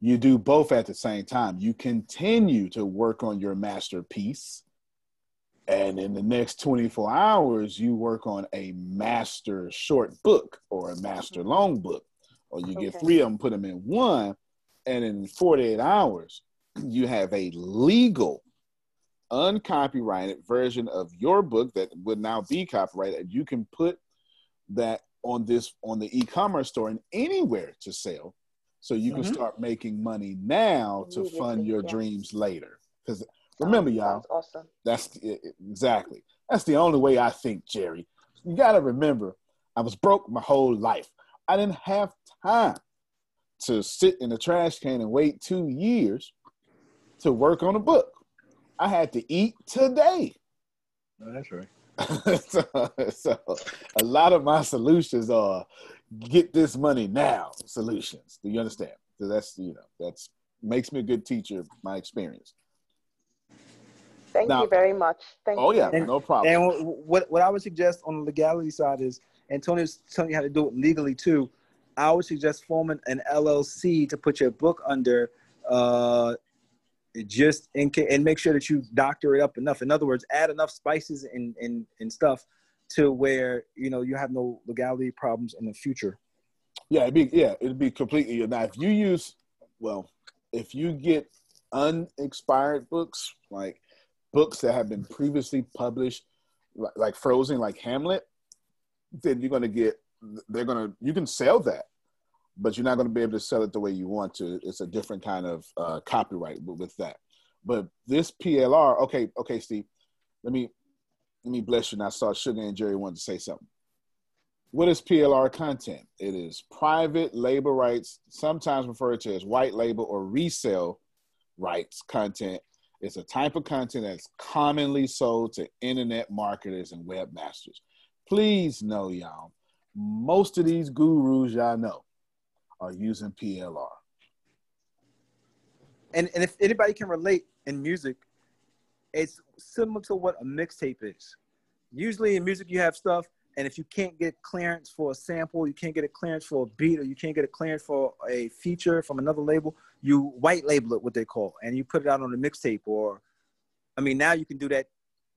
you do both at the same time. You continue to work on your masterpiece and in the next 24 hours you work on a master short book or a master long book or you get Okay. three of them put them in one and in 48 hours you have a legal uncopyrighted version of your book that would now be copyrighted and you can put that on this on the e-commerce store and anywhere to sell so you can Mhm. start making money now to fund your yes. dreams later because remember y'all Sounds awesome. that's the, exactly that's the only way i think jerry you got to remember i was broke my whole life i didn't have time to sit in the trash can and wait two years to work on a book i had to eat today that's right [LAUGHS] so, so a lot of my solutions are get this money now solutions do you understand so that's you know that's makes me a good teacher my experience Thank Now- you very much. Thank oh you. yeah no problem And what what I would suggest on the legality side is, Antonio's telling you how to do it legally too. I would suggest forming an LLC to put your book under, uh, just in and make sure that you doctor it up enough. In other words, add enough spices and and, and stuff to where you know you have no legality problems in the future. Yeah, it'd be yeah, it'd be completely now if you use well, if you get unexpired books, like books that have been previously published like, like Frozen, like Hamlet, then you're gonna get they're gonna you can sell that, but you're not gonna be able to sell it the way you want to. It's a different kind of uh, copyright with that. But this PLR, okay, okay, Steve, let me let me bless you. And I saw Sugar and Jerry wanted to say something. What is PLR content? It is private label rights, sometimes referred to as white label or resale rights content. It's a type of content that's commonly sold to internet marketers and webmasters. Please know, y'all, most of these gurus y'all know are using PLR. and and if anybody can relate in music, it's similar to what a mixtape is. Usually in music you have stuff, and if you can't get clearance for a sample, you can't get a clearance for a beat, or you can't get a clearance for a feature from another label, you white label it, what they call, and you put it out on a mixtape. Or, I mean, now you can do that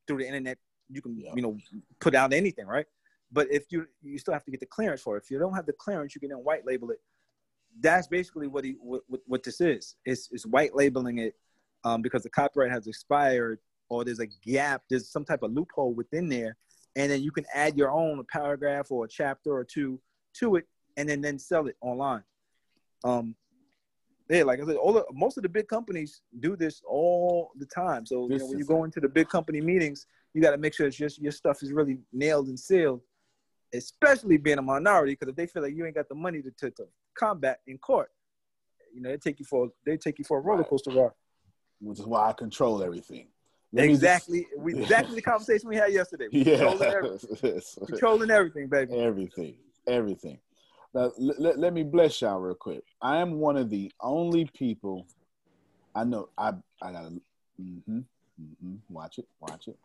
through the internet. You can you know put out anything, right? But if you you still have to get the clearance for it. If you don't have the clearance, you can then white label it that's basically what he what, what, this is. It's, it's white labeling it um, because the copyright has expired or there's a gap, there's some type of loophole within there, and then you can add your own paragraph or a chapter or two to it, and then then sell it online. Um, yeah, like I said, all the, most of the big companies do this all the time. So you know, when you go into the big company meetings, you got to make sure it's just your stuff is really nailed and sealed especially being a minority, because if they feel like you ain't got the money to, to, to combat in court, you know, they take you for they take you for a roller coaster ride. which is why I control everything. Let Exactly, we, [LAUGHS] exactly the conversation we had yesterday. We Yeah. Controlling, everything. [LAUGHS] controlling everything, baby. everything, everything. Now, l- l- let me bless y'all real quick. I am one of the only people I know. I I gotta hmm hmm watch it, watch it.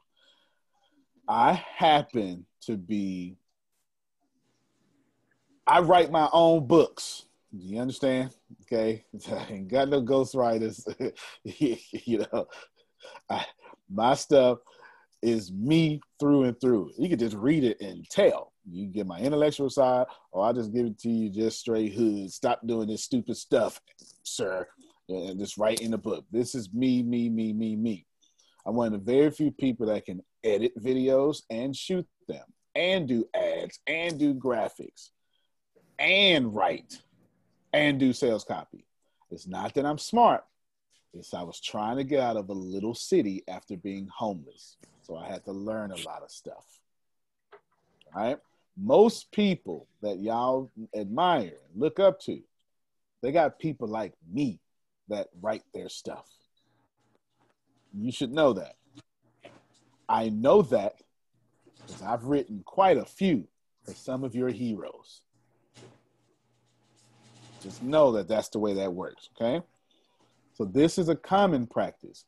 I happen to be. I write my own books. You understand? Okay, I [LAUGHS] ain't got no ghostwriters. [LAUGHS] you know, I, my stuff is me through and through. You can just read it and tell. You get my intellectual side, or I'll just give it to you just straight hood. Stop doing this stupid stuff, sir. And just write in the book. This is me, me, me, me, me. I'm one of the very few people that can edit videos and shoot them, and do ads, and do graphics, and write, and do sales copy. It's not that I'm smart. It's I was trying to get out of a little city after being homeless. So I had to learn a lot of stuff. All right. Most people that y'all admire and look up to, they got people like me that write their stuff. You should know that. I know that because I've written quite a few for some of your heroes. Just know that that's the way that works, okay? So this is a common practice.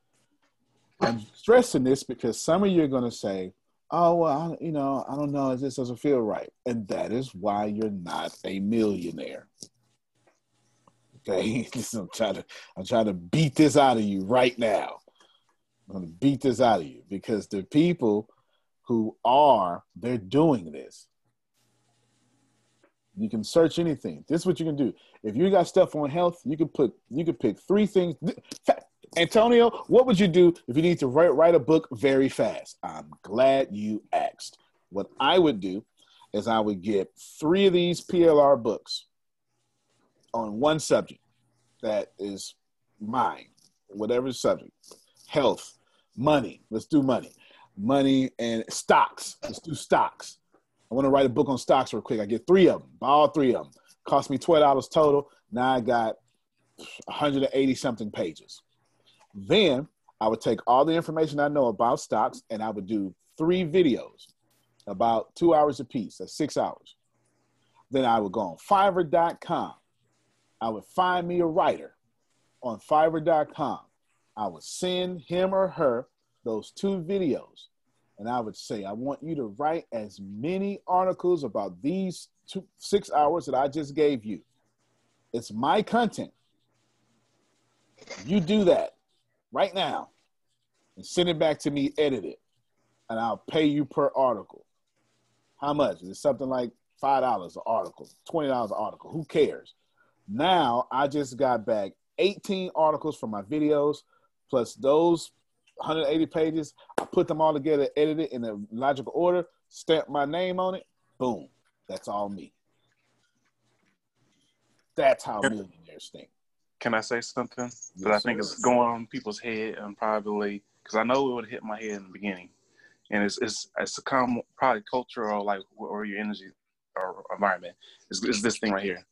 I'm stressing this because some of you are going to say, "Oh, well, I, you know, I don't know, just doesn't feel right," and that is why you're not a millionaire. Okay, [LAUGHS] I'm trying to, I'm trying to beat this out of you right now. I'm going to beat this out of you because the people who are, they're doing this. You can search anything. This is what you can do. If you got stuff on health, you could put you can pick three things. Antonio, what would you do if you need to write write a book very fast? I'm glad you asked. What I would do is I would get three of these PLR books on one subject that is mine, whatever subject. Health, money. Let's do money. Money and stocks. Let's do stocks. I want to write a book on stocks real quick. I get three of them, buy all three of them. Cost me twelve dollars total. Now I got 180 something pages. Then I would take all the information I know about stocks and I would do three videos, about two hours apiece. That's six hours. Then I would go on Fiverr.com. I would find me a writer on Fiverr.com. I would send him or her those two videos and I would say, I want you to write as many articles about these two, six hours that I just gave you. It's my content. You do that right now and send it back to me edit it, and I'll pay you per article. How much? Is it something like $5 an article, $20 an article? Who cares? Now I just got back 18 articles from my videos, plus those 180 pages. I put them all together, edit it in a logical order, stamp my name on it. Boom. That's all me. That's how millionaires think. Can I say something that Yes, I think sir. is going on people's head and probably because I know it would hit my head in the beginning, and it's it's it's a common probably cultural like or your energy or environment is is this thing right here.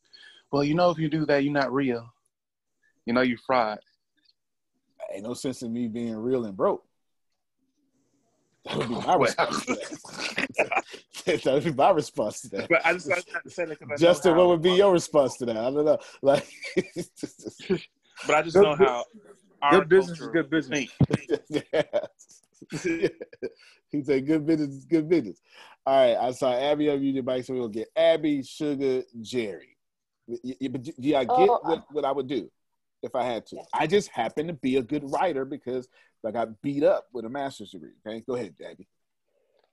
Well, you know, if you do that, you're not real. You know, you're fraud. Ain't no sense in me being real and broke. That would be [LAUGHS] my response. to that. [LAUGHS] that would be my response to that. But I just I just to say that 'cause I know Justin, how- what would be your response to that? I don't know. [LAUGHS] Like, But I just Good- know good- how our good business is good business. think. he said, "Good business is good business." All right, I saw Abby of you the bike, so we'll get Abby, Sugar, Jerry. Y- y- But do I get Oh, what, what I would do if I had to? I just happen to be a good writer because I got beat up with a master's degree. Okay, go ahead, Abby.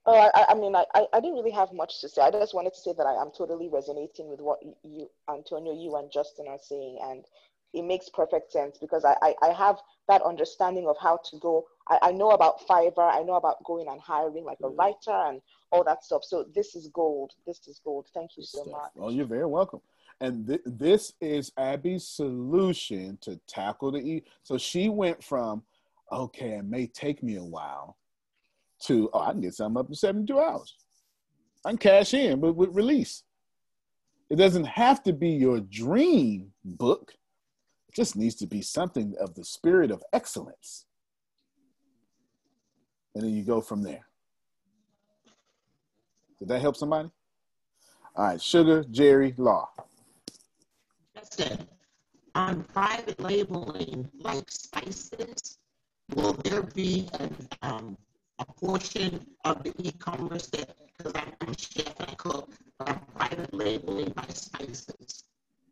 Oh, I, I mean, I, I didn't really have much to say. I just wanted to say that I am totally resonating with what you- Antonio, you and Justin are saying, and it makes perfect sense because I, I, I have that understanding of how to go. I, I know about Fiverr. I know about going and hiring like a mm-hmm. writer and all that stuff. So this is gold. This is gold. Thank you so much. Oh, you're very welcome. And th- this is Abby's solution to tackle the E. So she went from, okay, it may take me a while, to, oh, I can get something up in 72 hours. I can cash in with, with release. It doesn't have to be your dream book. It just needs to be something of the spirit of excellence. And then you go from there. Did that help somebody? All right, Sugar, Jerry, Law. Listen, on private labeling like spices, will there be an, um, a portion of the e-commerce that, because I'm a chef and cook, but I'm private labeling my spices.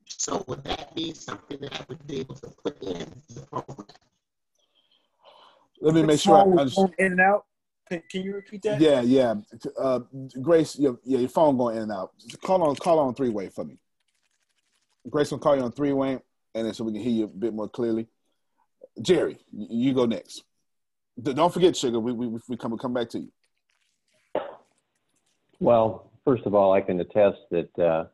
So would that be something that I would be able to put in the program? Let me make sure I understand. In and out. Can, can you repeat that? Yeah, yeah. Uh, Grace, your, yeah, your phone going in and out. Call on, call on three way for me. Grace will call you on three way, and then so we can hear you a bit more clearly. Jerry, you go next. Don't forget, sugar. We we we come we come back to you. Well, first of all, I can attest that uh,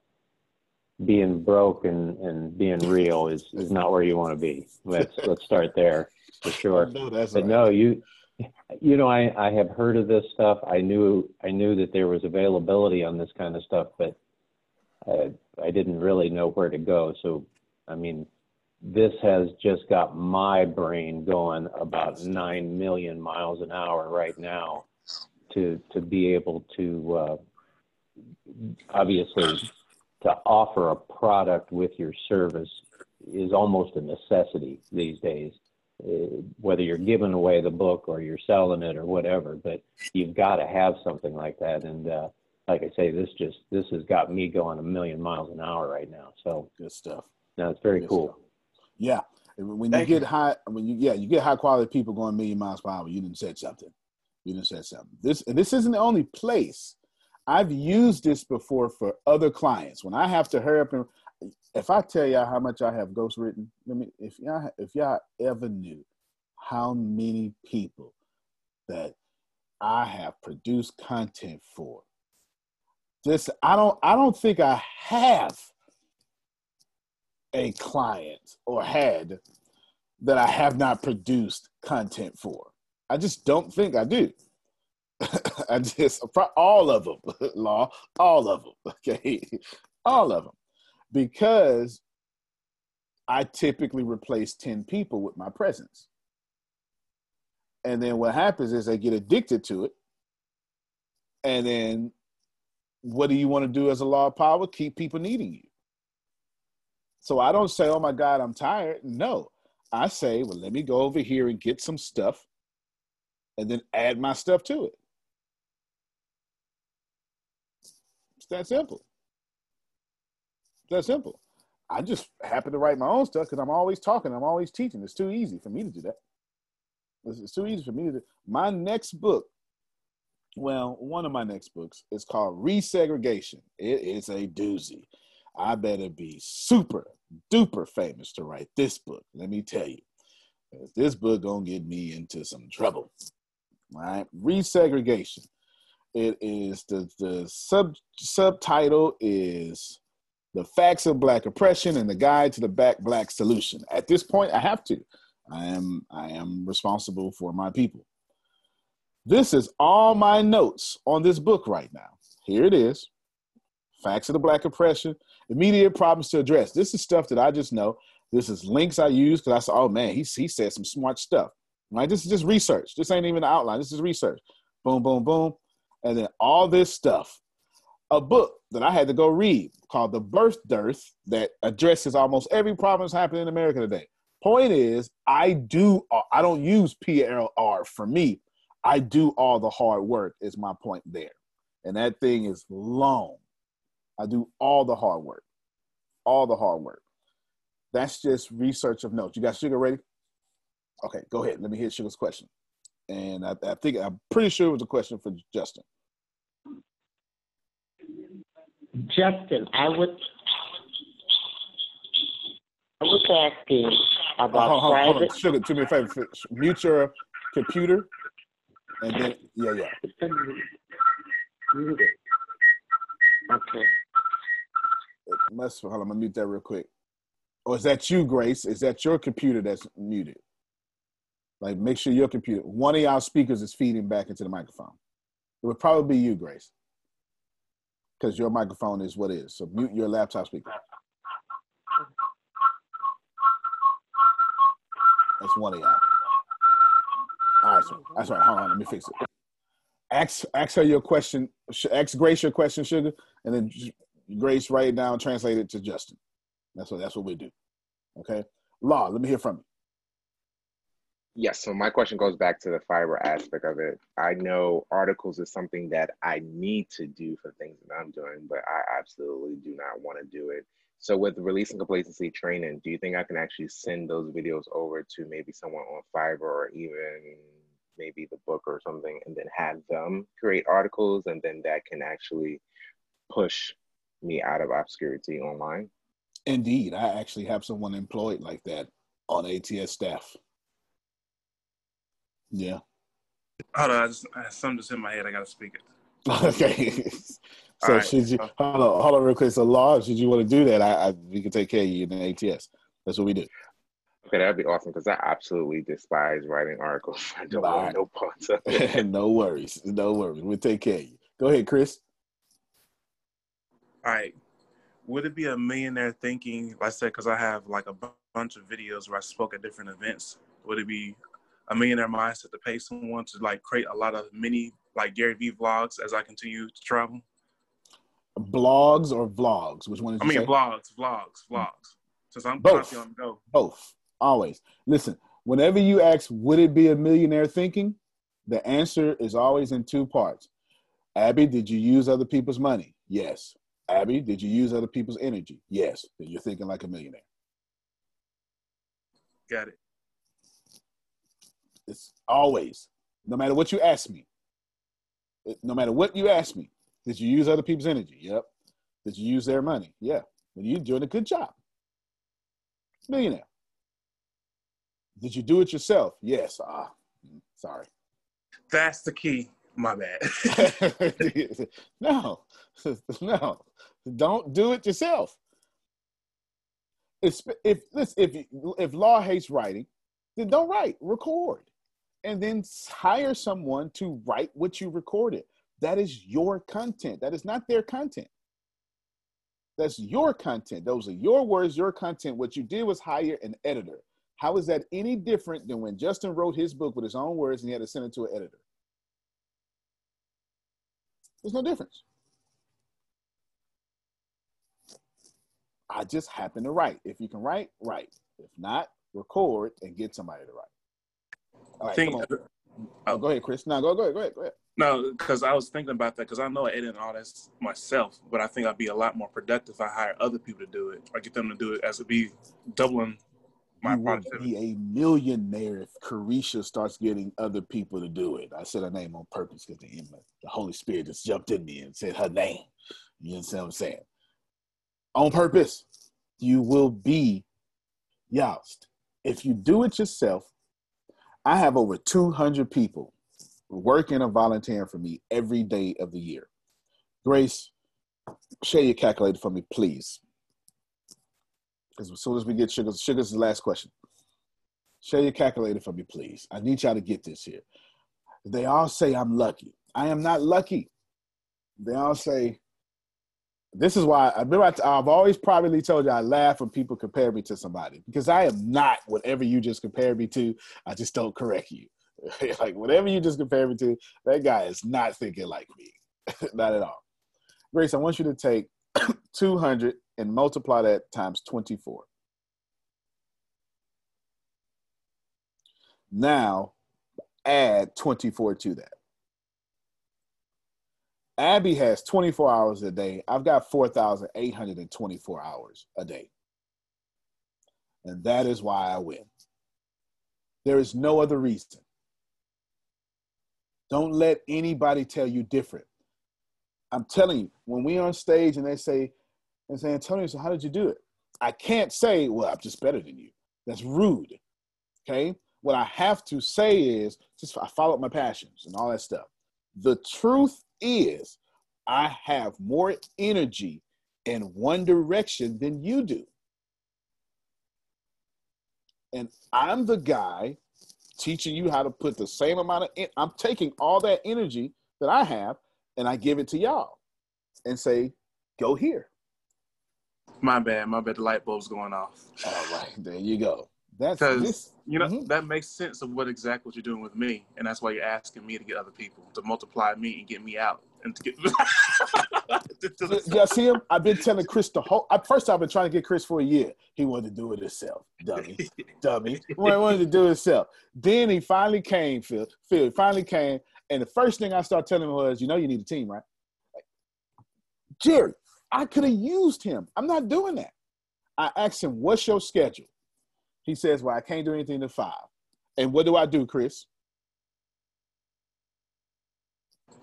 being broke and, and being real is, is not where you want to be. Let's let's start there for sure. No, that's but right. no, you you know I, I have heard of this stuff. I knew I knew that there was availability on this kind of stuff, but I I didn't really know where to go. So I mean, this has just got my brain going about nine million miles an hour right now to to be able to uh, obviously to offer a product with your service is almost a necessity these days. Uh, whether you're giving away the book or you're selling it or whatever, but you've got to have something like that. And uh, like I say, this just this has got me going a million miles an hour right now. So good stuff. No, it's very Good cool. Yeah, when you get you. high, when you yeah, you get high quality people going a million miles per hour. You didn't said something. You didn't said something. This and this isn't the only place. I've used this before for other clients. When I have to hurry up and if I tell y'all how much I have ghost written, let me if y'all if y'all ever knew how many people that I have produced content for. This I don't I don't think I have a client or had that I have not produced content for. I just don't think I do. [LAUGHS] I just all of them, [LAUGHS] law, all of them. [LAUGHS] Okay, all of them, because I typically replace ten people with my presence, and then what happens is they get addicted to it, and then what do you want to do as a law of power? Keep people needing you. So I don't say, "Oh my God, I'm tired." No, I say, "Well, let me go over here and get some stuff, and then add my stuff to it." It's that simple. It's that simple. I just happen to write my own stuff because I'm always talking. I'm always teaching. It's too easy for me to do that. It's, too easy for me to do. My next book, well, one of my next books is called Resegregation. It is a doozy. I better be super duper famous to write this book. Let me tell you, this book gonna get me into some trouble. All right, resegregation. It is the the sub subtitle is the facts of black oppression and the guide to the back black solution. At this point, I have to. I am I am responsible for my people. This is all my notes on this book right now. Here it is. Facts of the Black Oppression, immediate problems to address. This is stuff that I just know. This is links I use because I saw, oh man, he, he said some smart stuff. Right? This is just research. This ain't even the outline. This is research. Boom, boom, boom. And then all this stuff. A book that I had to go read called The Birth Dearth that addresses almost every problem that's happening in America today. Point is, I do, I don't use PLR for me. I do all the hard work, is my point there. And that thing is long. I do all the hard work, all the hard work. That's just research of notes. You got Sugar ready? Okay, go ahead. Let me hear Sugar's question. And I, I think I'm pretty sure it was a question for Justin. Justin, I would I was asking about hold, hold, hold private on. Sugar, do me a favor. Mute your computer. And then, yeah, yeah. Okay. It must, hold on, I'm to mute that real quick. Or is that you, Grace? Is that your computer that's muted? Like, make sure your computer, one of y'all speakers is feeding back into the microphone. It would probably be you, Grace, because your microphone is what it is. So mute your laptop speaker. That's one of y'all. All right, so oh, that's right. Hold on, let me fix it. Ask ask her your question. Ask Grace your question, sugar, and then Grace write it down, translate it to Justin. That's what that's what we do. Okay, Law. Let me hear from you. Yes, so my question goes back to the Fiverr aspect of it. I know articles is something that I need to do for things that I'm doing, but I absolutely do not want to do it. So with releasing complacency training, do you think I can actually send those videos over to maybe someone on Fiverr or even maybe the book or something, and then have them create articles, and then that can actually push me out of obscurity online? Indeed, I actually have someone employed like that on ATS staff. Yeah. Hold on, I, just, I have something just in my head. I gotta speak it. [LAUGHS] Okay. So right. should you hold on, hold on real quick? So law, should you want to do that? I, I we can take care of you in the ATS. That's what we do. Okay, that'd be awesome because I absolutely despise writing articles. [LAUGHS] I don't want no parts of it. [LAUGHS] no worries, no worries. We'll take care of you. Go ahead, Chris. All right. Would it be a millionaire thinking, like I said, because I have like a bunch of videos where I spoke at different events? Would it be a millionaire mindset to pay someone to like create a lot of mini like Gary Vee vlogs as I continue to travel? Blogs or vlogs? Which one is? I mean, say? vlogs, vlogs, vlogs. Since I'm both on go. Both, always. Listen, whenever you ask, would it be a millionaire thinking? The answer is always in two parts. Abby, did you use other people's money? Yes. Abby, did you use other people's energy? Yes. Then you're thinking like a millionaire. Got it. It's always, no matter what you ask me, no matter what you ask me, did you use other people's energy? Yep. Did you use their money? Yeah. Well, you're doing a good job. Millionaire. Did you do it yourself? Yes. Ah, sorry. That's the key. My bad. [LAUGHS] no, [LAUGHS] no, don't do it yourself. If if if if law hates writing, then don't write. Record and then hire someone to write what you recorded. That is your content. That is not their content. That's your content. Those are your words, your content. What you did was hire an editor. How is that any different than when Justin wrote his book with his own words and he had to send it to an editor? There's no difference. I just happen to write. If you can write, write. If not, record and get somebody to write. All right, think. Oh, go ahead, Chris. No, go, go ahead, go ahead, go ahead. No, because I was thinking about that because I know I edit all this myself, but I think I'd be a lot more productive if I hire other people to do it or get them to do it as it be doubling my you would be a millionaire if Carisha starts getting other people to do it. I said her name on purpose because the, the Holy Spirit just jumped in me and said her name. You understand what I'm saying? On purpose, you will be youst. If you do it yourself, I have over 200 people working and volunteering for me every day of the year. Grace, share your calculator for me, please. Because as soon as we get sugar, sugar's the last question. Share your calculator for me, please. I need y'all to get this here. They all say I'm lucky. I am not lucky. They all say this is why I remember I, have always privately told you I laugh when people compare me to somebody because I am not whatever you just compared me to. I just don't correct you. [LAUGHS] like whatever you just compare me to, that guy is not thinking like me, [LAUGHS] not at all. Grace, I want you to take [COUGHS] 200 and multiply that times 24. Now add 24 to that. Abby has 24 hours a day. I've got 4,824 hours a day. And that is why I win. There is no other reason. Don't let anybody tell you different. I'm telling you, when we on stage and they say, and say, Antonio, so how did you do it? I can't say, well, I'm just better than you. That's rude. Okay. What I have to say is just I followed my passions and all that stuff. The truth is I have more energy in one direction than you do. And I'm the guy teaching you how to put the same amount of I'm taking all that energy that I have and I give it to y'all and say, go here. My bad, my bad. The light bulb's going off. All right, there you go. That's because you know Mhm. that makes sense of what exactly what you're doing with me, and that's why you're asking me to get other people to multiply me and get me out and to get. [LAUGHS] Y'all see him? I've been telling Chris the whole. At first, I've been trying to get Chris for a year. He wanted to do it himself, dummy, [LAUGHS] dummy. He wanted to do it himself. Then he finally came, Phil. Phil he finally came, and the first thing I started telling him was, "You know, you need a team, right?" Jerry, I could have used him. I'm not doing that. I asked him, "What's your schedule?" He says, "Well, I can't do anything to five. And what do I do, Chris?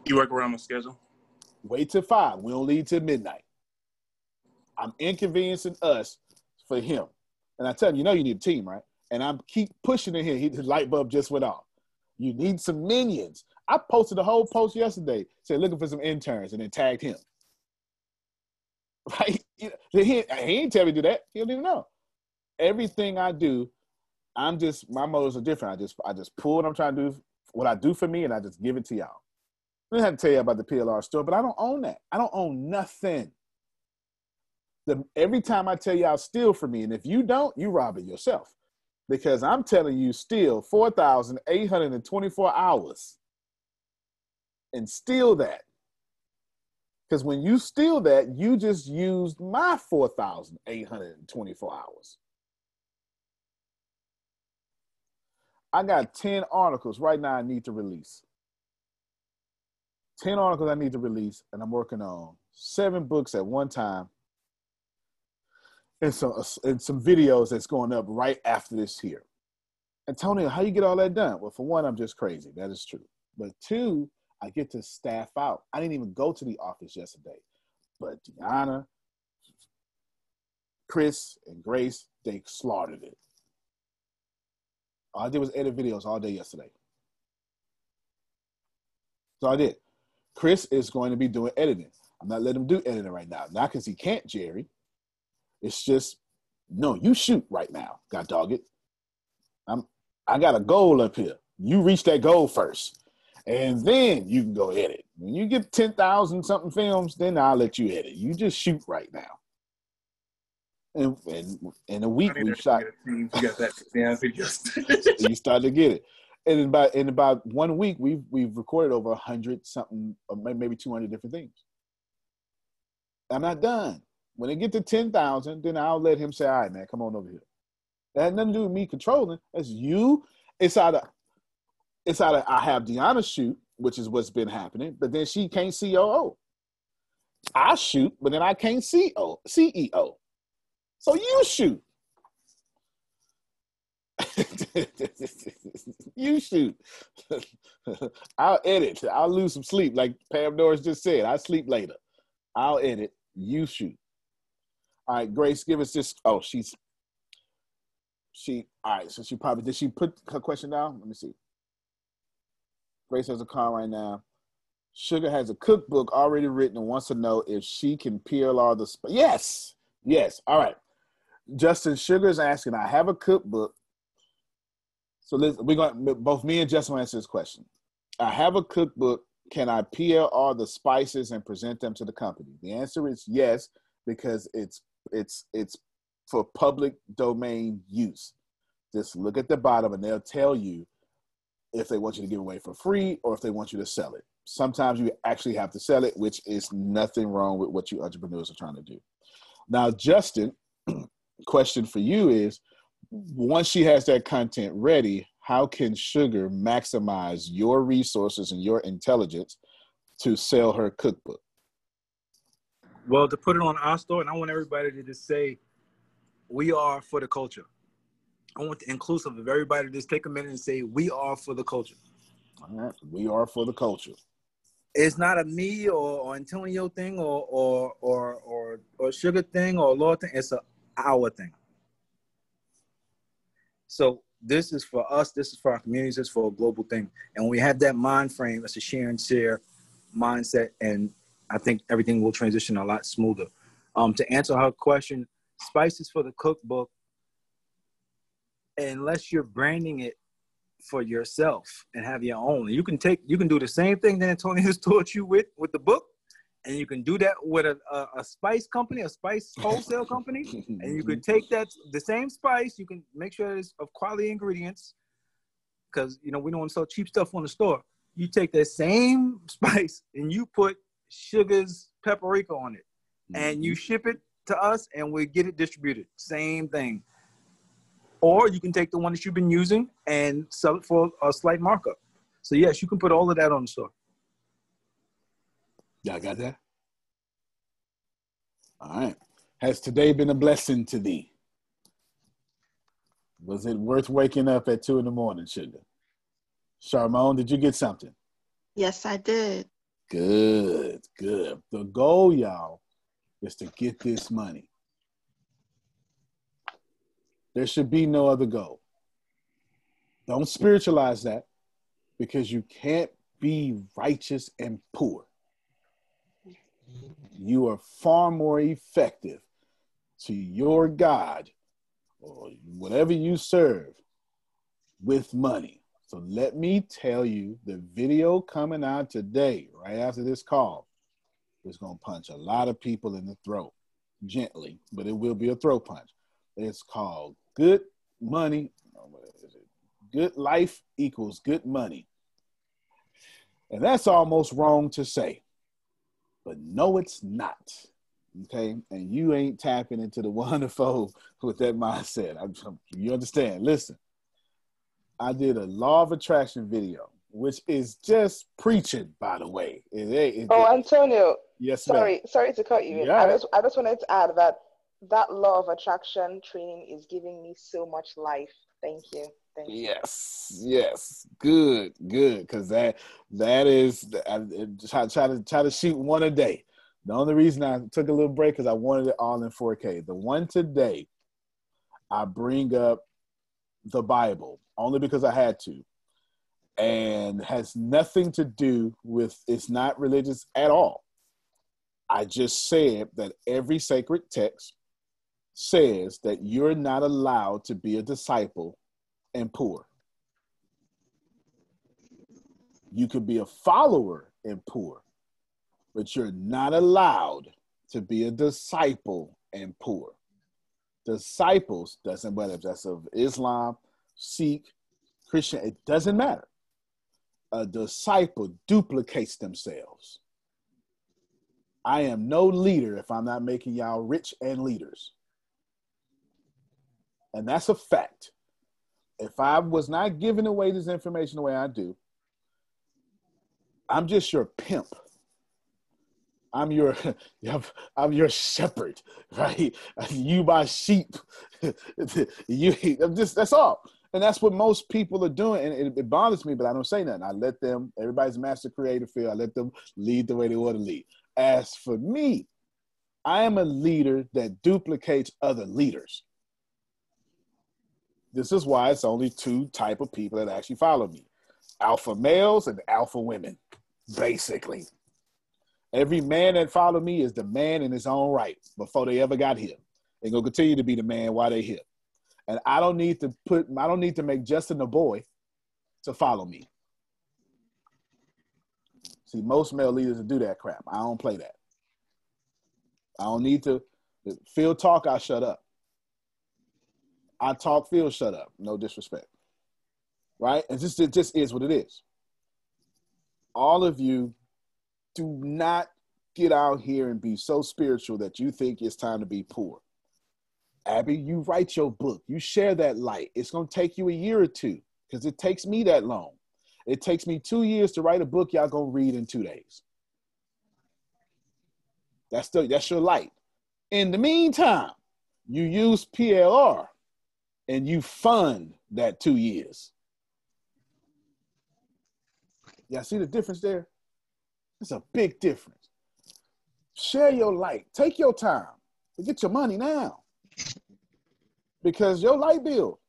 You work around my schedule. Wait till five. We don't leave till midnight. I'm inconveniencing us for him. And I tell him, you know, you need a team, right? And I'm keep pushing it here. He, his light bulb just went off. You need some minions. I posted a whole post yesterday, said looking for some interns, and then tagged him. [LAUGHS] Right? He, he ain't tell me to do that. He don't even know. Everything I do, I'm just my motives are different. I just I just pull what I'm trying to do, what I do for me, and I just give it to y'all. I didn't have to tell you about the PLR store, but I don't own that. I don't own nothing. The, every time I tell y'all steal from me, and if you don't, you rob it yourself. Because I'm telling you, steal 4,824 hours and steal that. Because when you steal that, you just used my 4,824 hours. I got 10 articles right now I need to release. 10 articles I need to release, and I'm working on seven books at one time and some, and some videos that's going up right after this here. Antonio, how you get all that done? Well, for one, I'm just crazy. That is true. But two, I get to staff out. I didn't even go to the office yesterday. But Deanna, Chris, and Grace, they slaughtered it. All I did was edit videos all day yesterday. So I did. Chris is going to be doing editing. I'm not letting him do editing right now. Not because he can't, Jerry. It's just, no, you shoot right now. God dog it. I'm I got a goal up here. You reach that goal first. And then you can go edit. When you get 10,000 something films, then I'll let you edit. You just shoot right now. And, and in a week, we shot. get a team to get that damn [LAUGHS] you start to get it. And in about in about one week, we've we've recorded over hundred something, uh, maybe two hundred different things. I'm not done. When they get to ten thousand, then I'll let him say, "All right, man, come on over here." That had nothing to do with me controlling. That's you. It's out of it's out of I have Deanna shoot, which is what's been happening, but then she can't COO. I shoot, but then I can't CO CEO. So you shoot. [LAUGHS] you shoot. [LAUGHS] I'll edit. I'll lose some sleep, like Pam Norris just said. I sleep later. I'll edit. You shoot. All right, Grace, give us this. Oh, she's she. All right, so she probably did. She put her question down. Let me see. Grace has a call right now. Sugar has a cookbook already written and wants to know if she can peel all the. Sp- yes, yes. All right. Justin Sugar is asking. I have a cookbook. So let's, we're going. Both me and Justin will answer this question. I have a cookbook. Can I peel all the spices and present them to the company? The answer is yes, because it's it's it's for public domain use. Just look at the bottom, and they'll tell you if they want you to give away for free or if they want you to sell it. Sometimes you actually have to sell it, which is nothing wrong with what you entrepreneurs are trying to do. Now, Justin, [CLEARS THROAT] question for you is once she has that content ready, how can Sugar maximize your resources and your intelligence to sell her cookbook? Well, to put it on our store, and I want everybody to just say, we are for the culture. I want the inclusive of everybody to just take a minute and say, we are for the culture. All right, we are for the culture. It's not a me or, or Antonio thing or or or or or sugar thing or law thing. It's a our thing. So this is for us. This is for our communities. This is for a global thing. And when we have that mind frame, it's a share and share mindset, and I think everything will transition a lot smoother. Um, to answer her question, spices for the cookbook. Unless you're branding it for yourself and have your own, you can take you can do the same thing that Antonio's [LAUGHS] taught you with with the book, and you can do that with a, a, a spice company, a spice [LAUGHS] wholesale company, and you can mhm. take that the same spice. You can make sure it's of quality ingredients, because you know we don't want to sell cheap stuff on the store. You take that same [LAUGHS] spice and you put Sugar's paprika on it, and you mm-hmm. ship it to us, and we get it distributed. Same thing. Or you can take the one that you've been using and sell it for a slight markup. So yes, you can put all of that on the store. Y'all got that? All right. Has today been a blessing to thee? Was it worth waking up at two in the morning, sugar? Charmone, did you get something? Yes, I did. Good, good. The goal, y'all, is to get this money. There should be no other goal. Don't spiritualize that because you can't be righteous and poor. You are far more effective to your God or whatever you serve with money. So let me tell you the video coming out today, right after this call, is going to punch a lot of people in the throat gently, but it will be a throat punch. It's called Good Money. Good life equals good money. And that's almost wrong to say. But no, it's not. Okay. And you ain't tapping into the [LAUGHS] wonderful with that mindset. I'm, you understand? Listen, I did a law of attraction video, which is just preaching, by the way. It, it, it, oh, Antonio. Yes, sorry, ma'am. sorry to cut you. in. Yeah. I just, I just wanted to add that that law of attraction training is giving me so much life. Thank you. Thank you. Yes, yes, good, good, because that that is I, I try, try to try to shoot one a day. The only reason I took a little break because I wanted it all in 4K. The one today, I bring up the Bible only because I had to, and has nothing to do with. It's not religious at all. I just said that every sacred text says that you're not allowed to be a disciple and poor. You could be a follower and poor, but you're not allowed to be a disciple and poor. Disciples doesn't matter if that's of Islam, Sikh, Christian, it doesn't matter. A disciple duplicates themselves. I am no leader if I'm not making y'all rich and leaders. And that's a fact if I was not giving away this information the way I do, I'm just your pimp. I'm your, [LAUGHS] I'm your shepherd, [LAUGHS] right? [LAUGHS] You my sheep. you, I'm just that's all, and that's what most people are doing, and it, it bothers me. But I don't say nothing. I let them. Everybody's master creator feel. I let them lead the way they want to lead. As for me, I am a leader that duplicates other leaders this is why it's only two type of people that actually follow me. Alpha males and alpha women basically. Every man that follow me is the man in his own right before they ever got here and gonna continue to be the man while they here. And i don't need to put i don't need to make justin a boy to follow me. See most male leaders do that crap. I don't play that. I don't need to Phil talk i shut up I talk, Phil, shut up. No disrespect. Right? And just it just is what it is. All of you do not get out here and be so spiritual that you think it's time to be poor. Abby, you write your book, you share that light. It's to take you a year or two because it takes me that long. It takes me two years to write a book y'all to read in two days. That's, the, that's your light. In the meantime, you use PLR and you fund that two years. Y'all see the difference there? It's a big difference. Share your light. Take your time. Get your money now. Because your light bill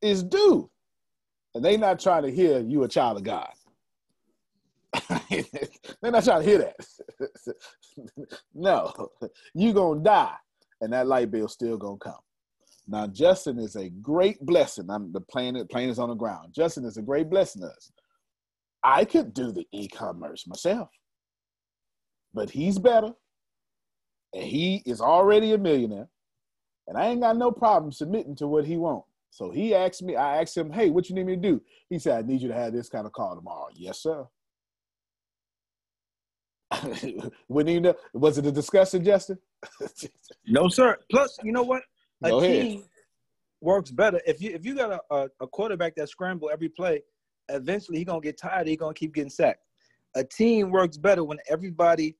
is due. And they not trying to hear you a child of God. [LAUGHS] They're not trying to hear that. [LAUGHS] no, you gonna die, and that light bill still gonna come. Now, Justin is a great blessing. I'm the plane, plane is on the ground. Justin is a great blessing to us. I could do the e-commerce myself. but he's better, and he is already a millionaire, and I ain't got no problem submitting to what he wants. So he asked me, I asked him, hey, what you need me to do? He said, I need you to have this kind of car tomorrow. Yes, sir. [LAUGHS] Wouldn't know? Was it a discussion, Justin? [LAUGHS] no, sir. Plus, you know what? A Go ahead. team works better if you if you got a, a, a quarterback that scramble every play. Eventually, he gonna get tired. He gonna keep getting sacked. A team works better when everybody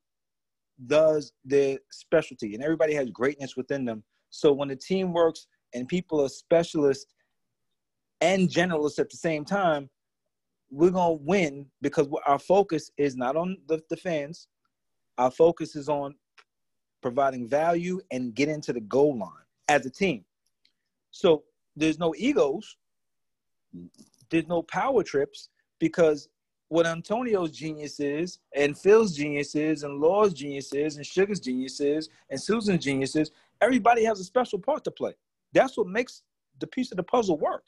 does their specialty and everybody has greatness within them. So when the team works and people are specialists and generalists at the same time, we're gonna win because our focus is not on the, the fans. Our focus is on providing value and getting to the goal line as a team. So there's no egos, there's no power trips because what Antonio's genius is, and Phil's genius is, and Law's genius is, and Sugar's genius is, and Susan's genius is, everybody has a special part to play. That's what makes the piece of the puzzle work.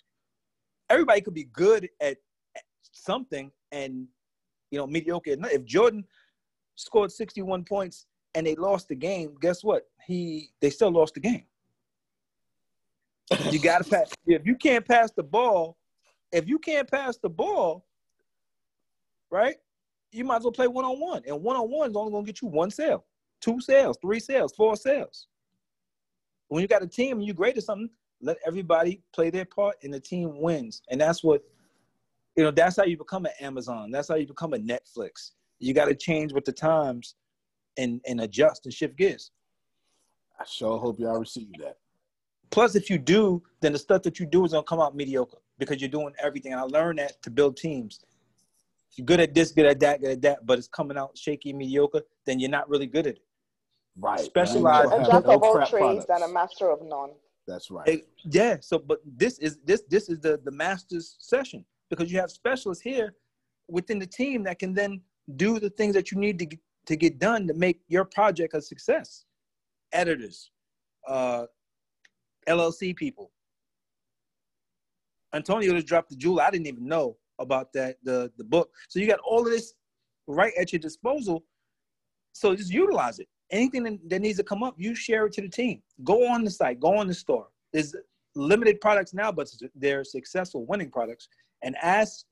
Everybody could be good at something and you know mediocre. If Jordan scored 61 points and they lost the game, guess what? He they still lost the game. You gotta pass. If you can't pass the ball, if you can't pass the ball, right? You might as well play one on one, and one on one is only gonna get you one sale, two sales, three sales, four sales. When you got a team and you're great at something, let everybody play their part, and the team wins. And that's what you know. That's how you become an Amazon. That's how you become a Netflix. You got to change with the times, and and adjust and shift gears. I sure hope y'all receive that. Plus, if you do, then the stuff that you do is gonna come out mediocre because you're doing everything. And I learned that to build teams. If you're good at this, good at that, good at that, but it's coming out shaky, mediocre, then you're not really good at it. Right. Specialize. A jack of all trades and a master of none. That's right. Eh, yeah. So, but this is this this is the the masters session because you have specialists here within the team that can then do the things that you need to get, to get done to make your project a success. Editors, uh, LLC people. Antonio just dropped the jewel. I didn't even know about that the the book. So you got all of this right at your disposal. So just utilize it. Anything that, needs to come up, you share it to the team. Go on the site. Go on the store. There's limited products now, but they're successful, winning products. And as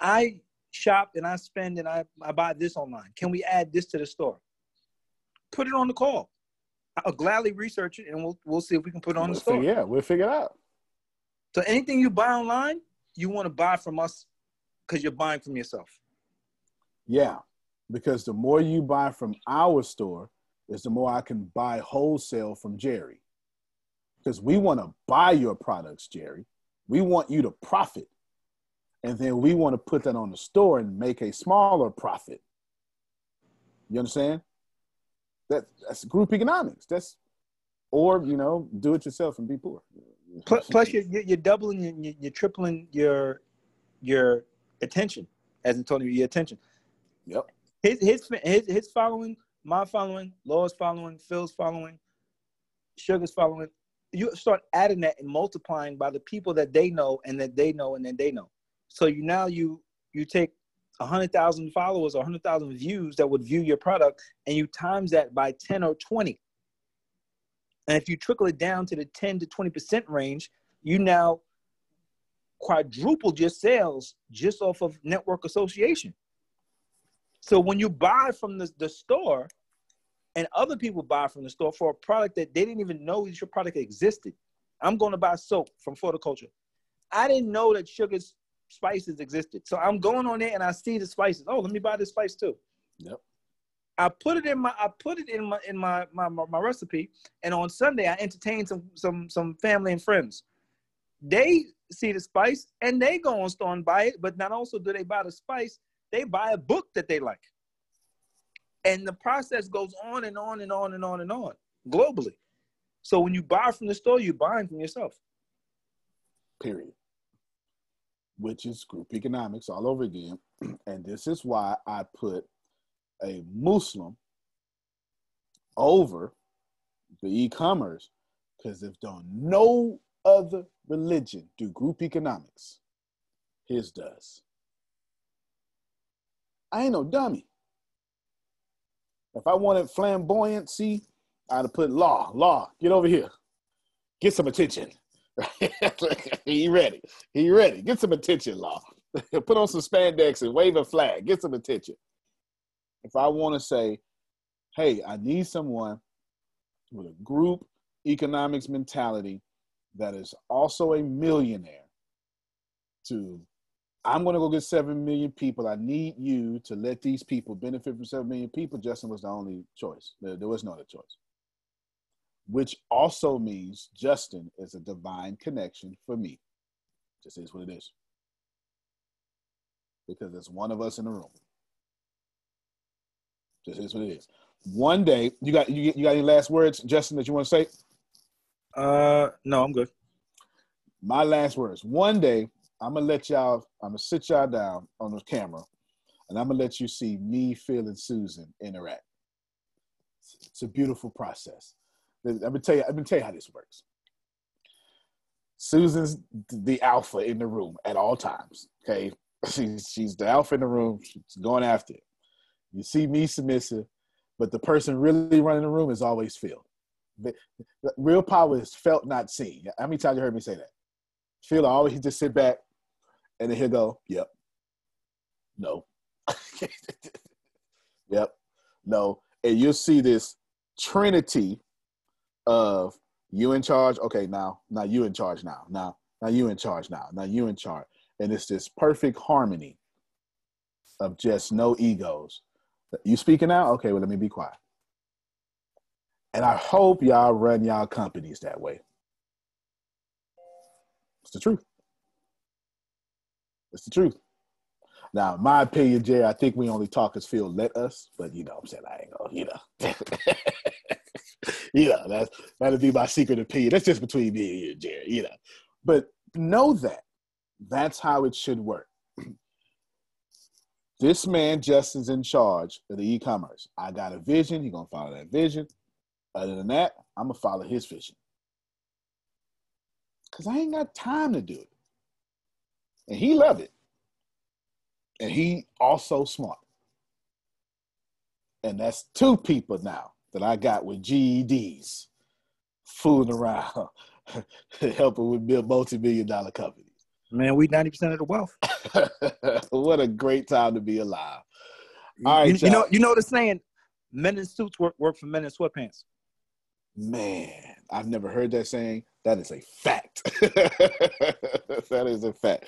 I shop and I spend and I, I buy this online, can we add this to the store? Put it on the call. I'll gladly research it and we'll we'll see if we can put it on the We'll store. figure- yeah, we'll figure it out. So anything you buy online, you want to buy from us because you're buying from yourself. Yeah, because the more you buy from our store, is the more I can buy wholesale from Jerry. Because we want to buy your products, Jerry. We want you to profit. And then we want to put that on the store and make a smaller profit. You understand? That, that's group economics. That's, or, you know, do it yourself and be poor. Plus, plus you're, you're doubling, you're, you're tripling your your attention, as Antonio, your attention. Yep. His his his his following, my following, Laura's following, Phil's following, Sugar's following. You start adding that and multiplying by the people that they know and that they know and then they know. So you now you you take a hundred thousand followers or a hundred thousand views that would view your product, and you times that by ten or twenty. And if you trickle it down to the 10 to 20% range, you now quadrupled your sales just off of network association. So when you buy from the, the store and other people buy from the store for a product that they didn't even know your product existed. I'm going to buy soap from Horticulture. I didn't know that sugar's spices existed. So I'm going on there and I see the spices. Oh, let me buy this spice too. Yep. I put it in my I put it in my in my my, my, my recipe, and on Sunday I entertain some some some family and friends. They see the spice and they go on store and buy it, but not also do they buy the spice, they buy a book that they like. And the process goes on and on and on and on and on globally. So when you buy from the store, you're buying from yourself. period. Which is group economics all over again. [CLEARS THROAT] And this is why I put a Muslim over the e-commerce, because if don't no other religion do group economics, his does. I ain't no dummy. If I wanted flamboyancy, I'd have put law. Law, get over here. Get some attention. [LAUGHS] he ready. He ready. Get some attention, law. [LAUGHS] put on some spandex and wave a flag. Get some attention. If I want to say, hey, I need someone with a group economics mentality that is also a millionaire to I'm going to go get 7 million people. I need you to let these people benefit from 7 million people. Justin was the only choice. There, there was no other choice. Which also means Justin is a divine connection for me. Just is what it is. Because there's one of us in the room. Just is what it is. One day, you got you, you got any last words, Justin, that you want to say? Uh, no, I'm good. My last words. One day, I'm gonna let y'all. I'm gonna sit y'all down on the camera, and I'm gonna let you see me, Phil, and Susan interact. It's a beautiful process. I'm gonna tell you. I'm gonna tell you how this works. Susan's the alpha in the room at all times. Okay, [LAUGHS] she's she's the alpha in the room. She's going after it. You see me submissive, but the person really running the room is always Phil. Real power is felt, not seen. How many times you heard me say that? Phil always just sit back, and then he'll go, "Yep, no, [LAUGHS] yep, no," and you'll see this trinity of you in charge. Okay, now, now you in charge. Now, now, now you in charge. Now, now you in charge, and it's this perfect harmony of just no egos. You speaking now? Okay, well, let me be quiet. And I hope y'all run y'all companies that way. It's the truth. It's the truth. Now, my opinion, Jay, I think we only talk as Phil let us, but you know I'm saying? I ain't gonna, you know. [LAUGHS] you know, that's that'll be my secret opinion. That's just between me and you, Jerry, you know. But know that that's how it should work. [CLEARS THROAT] this man, Justin's in charge of the e-commerce. I got a vision, He's gonna follow that vision. Other than that, I'm gonna follow his vision. Cause I ain't got time to do it. And he loved it. And he also smart. And that's two people now that I got with GEDs fooling around, [LAUGHS] helping with build multi-million dollar companies. Man, we 90% of the wealth. [LAUGHS] what a great time to be alive. All right, you, you know, you know the saying, men in suits work, work for men in sweatpants. Man, I've never heard that saying. That is a fact. [LAUGHS] that is a fact.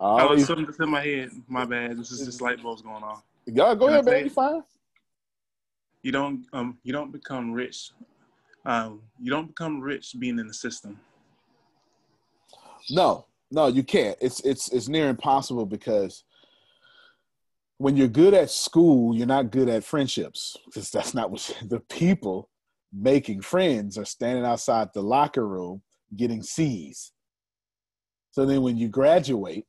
I was something that's in my head. My bad. This is just light bulbs going on. Y'all go Can ahead, baby. Fine. You don't um you don't become rich. Um, you don't become rich being in the system. No, no, you can't. It's it's it's near impossible because when you're good at school, you're not good at friendships because that's not what [LAUGHS] the people making friends are standing outside the locker room getting C's. So then when you graduate,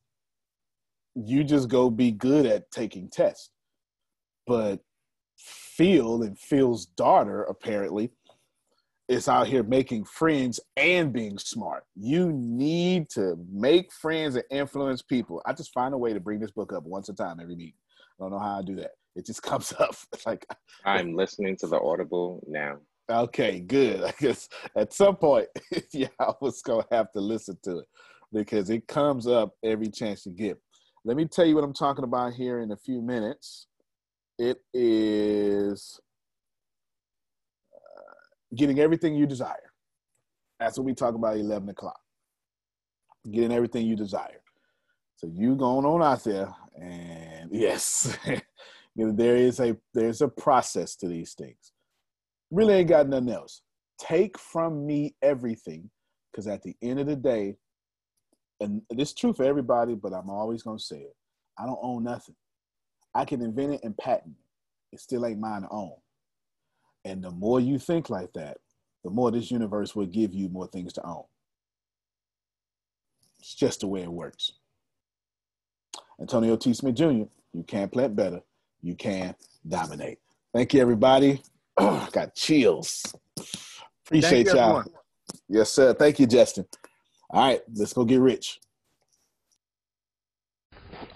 you just go be good at taking tests. But Phil and Phil's daughter apparently is out here making friends and being smart. You need to make friends and influence people. I just find a way to bring this book up once a time every meeting. I don't know how I do that. It just [LAUGHS] comes up. It's [LAUGHS] like I'm listening to the Audible now. Okay, good. [LAUGHS] I guess at some point, yeah, I was gonna have to listen to it because it comes up every chance you get. Let me tell you what I'm talking about here in a few minutes. It is uh, getting everything you desire. That's what we talk about 11 o'clock. Getting everything you desire. So you going on out there, and [LAUGHS] yes, [LAUGHS] there is a there's a process to these things. Really ain't got nothing else. Take from me everything, because at the end of the day, and this is true for everybody, but I'm always gonna say it. I don't own nothing. I can invent it and patent it. It still ain't mine to own. And the more you think like that, the more this universe will give you more things to own. It's just the way it works. Antonio T. Smith Jr., you can't plant better, you can dominate. Thank you, everybody. [CLEARS THROAT] got chills. Appreciate you, y'all. Everyone. Yes, sir. Thank you, Justin. All right, let's go get rich.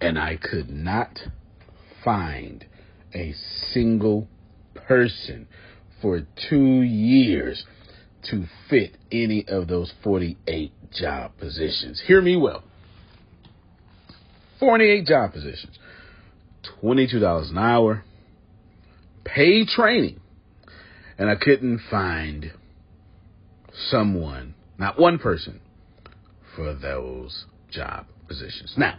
And I could not find a single person for two years to fit any of those 48 job positions. Hear me well. 48 job positions, $22 an hour, paid training, and I couldn't find someone, not one person, for those job positions. Now,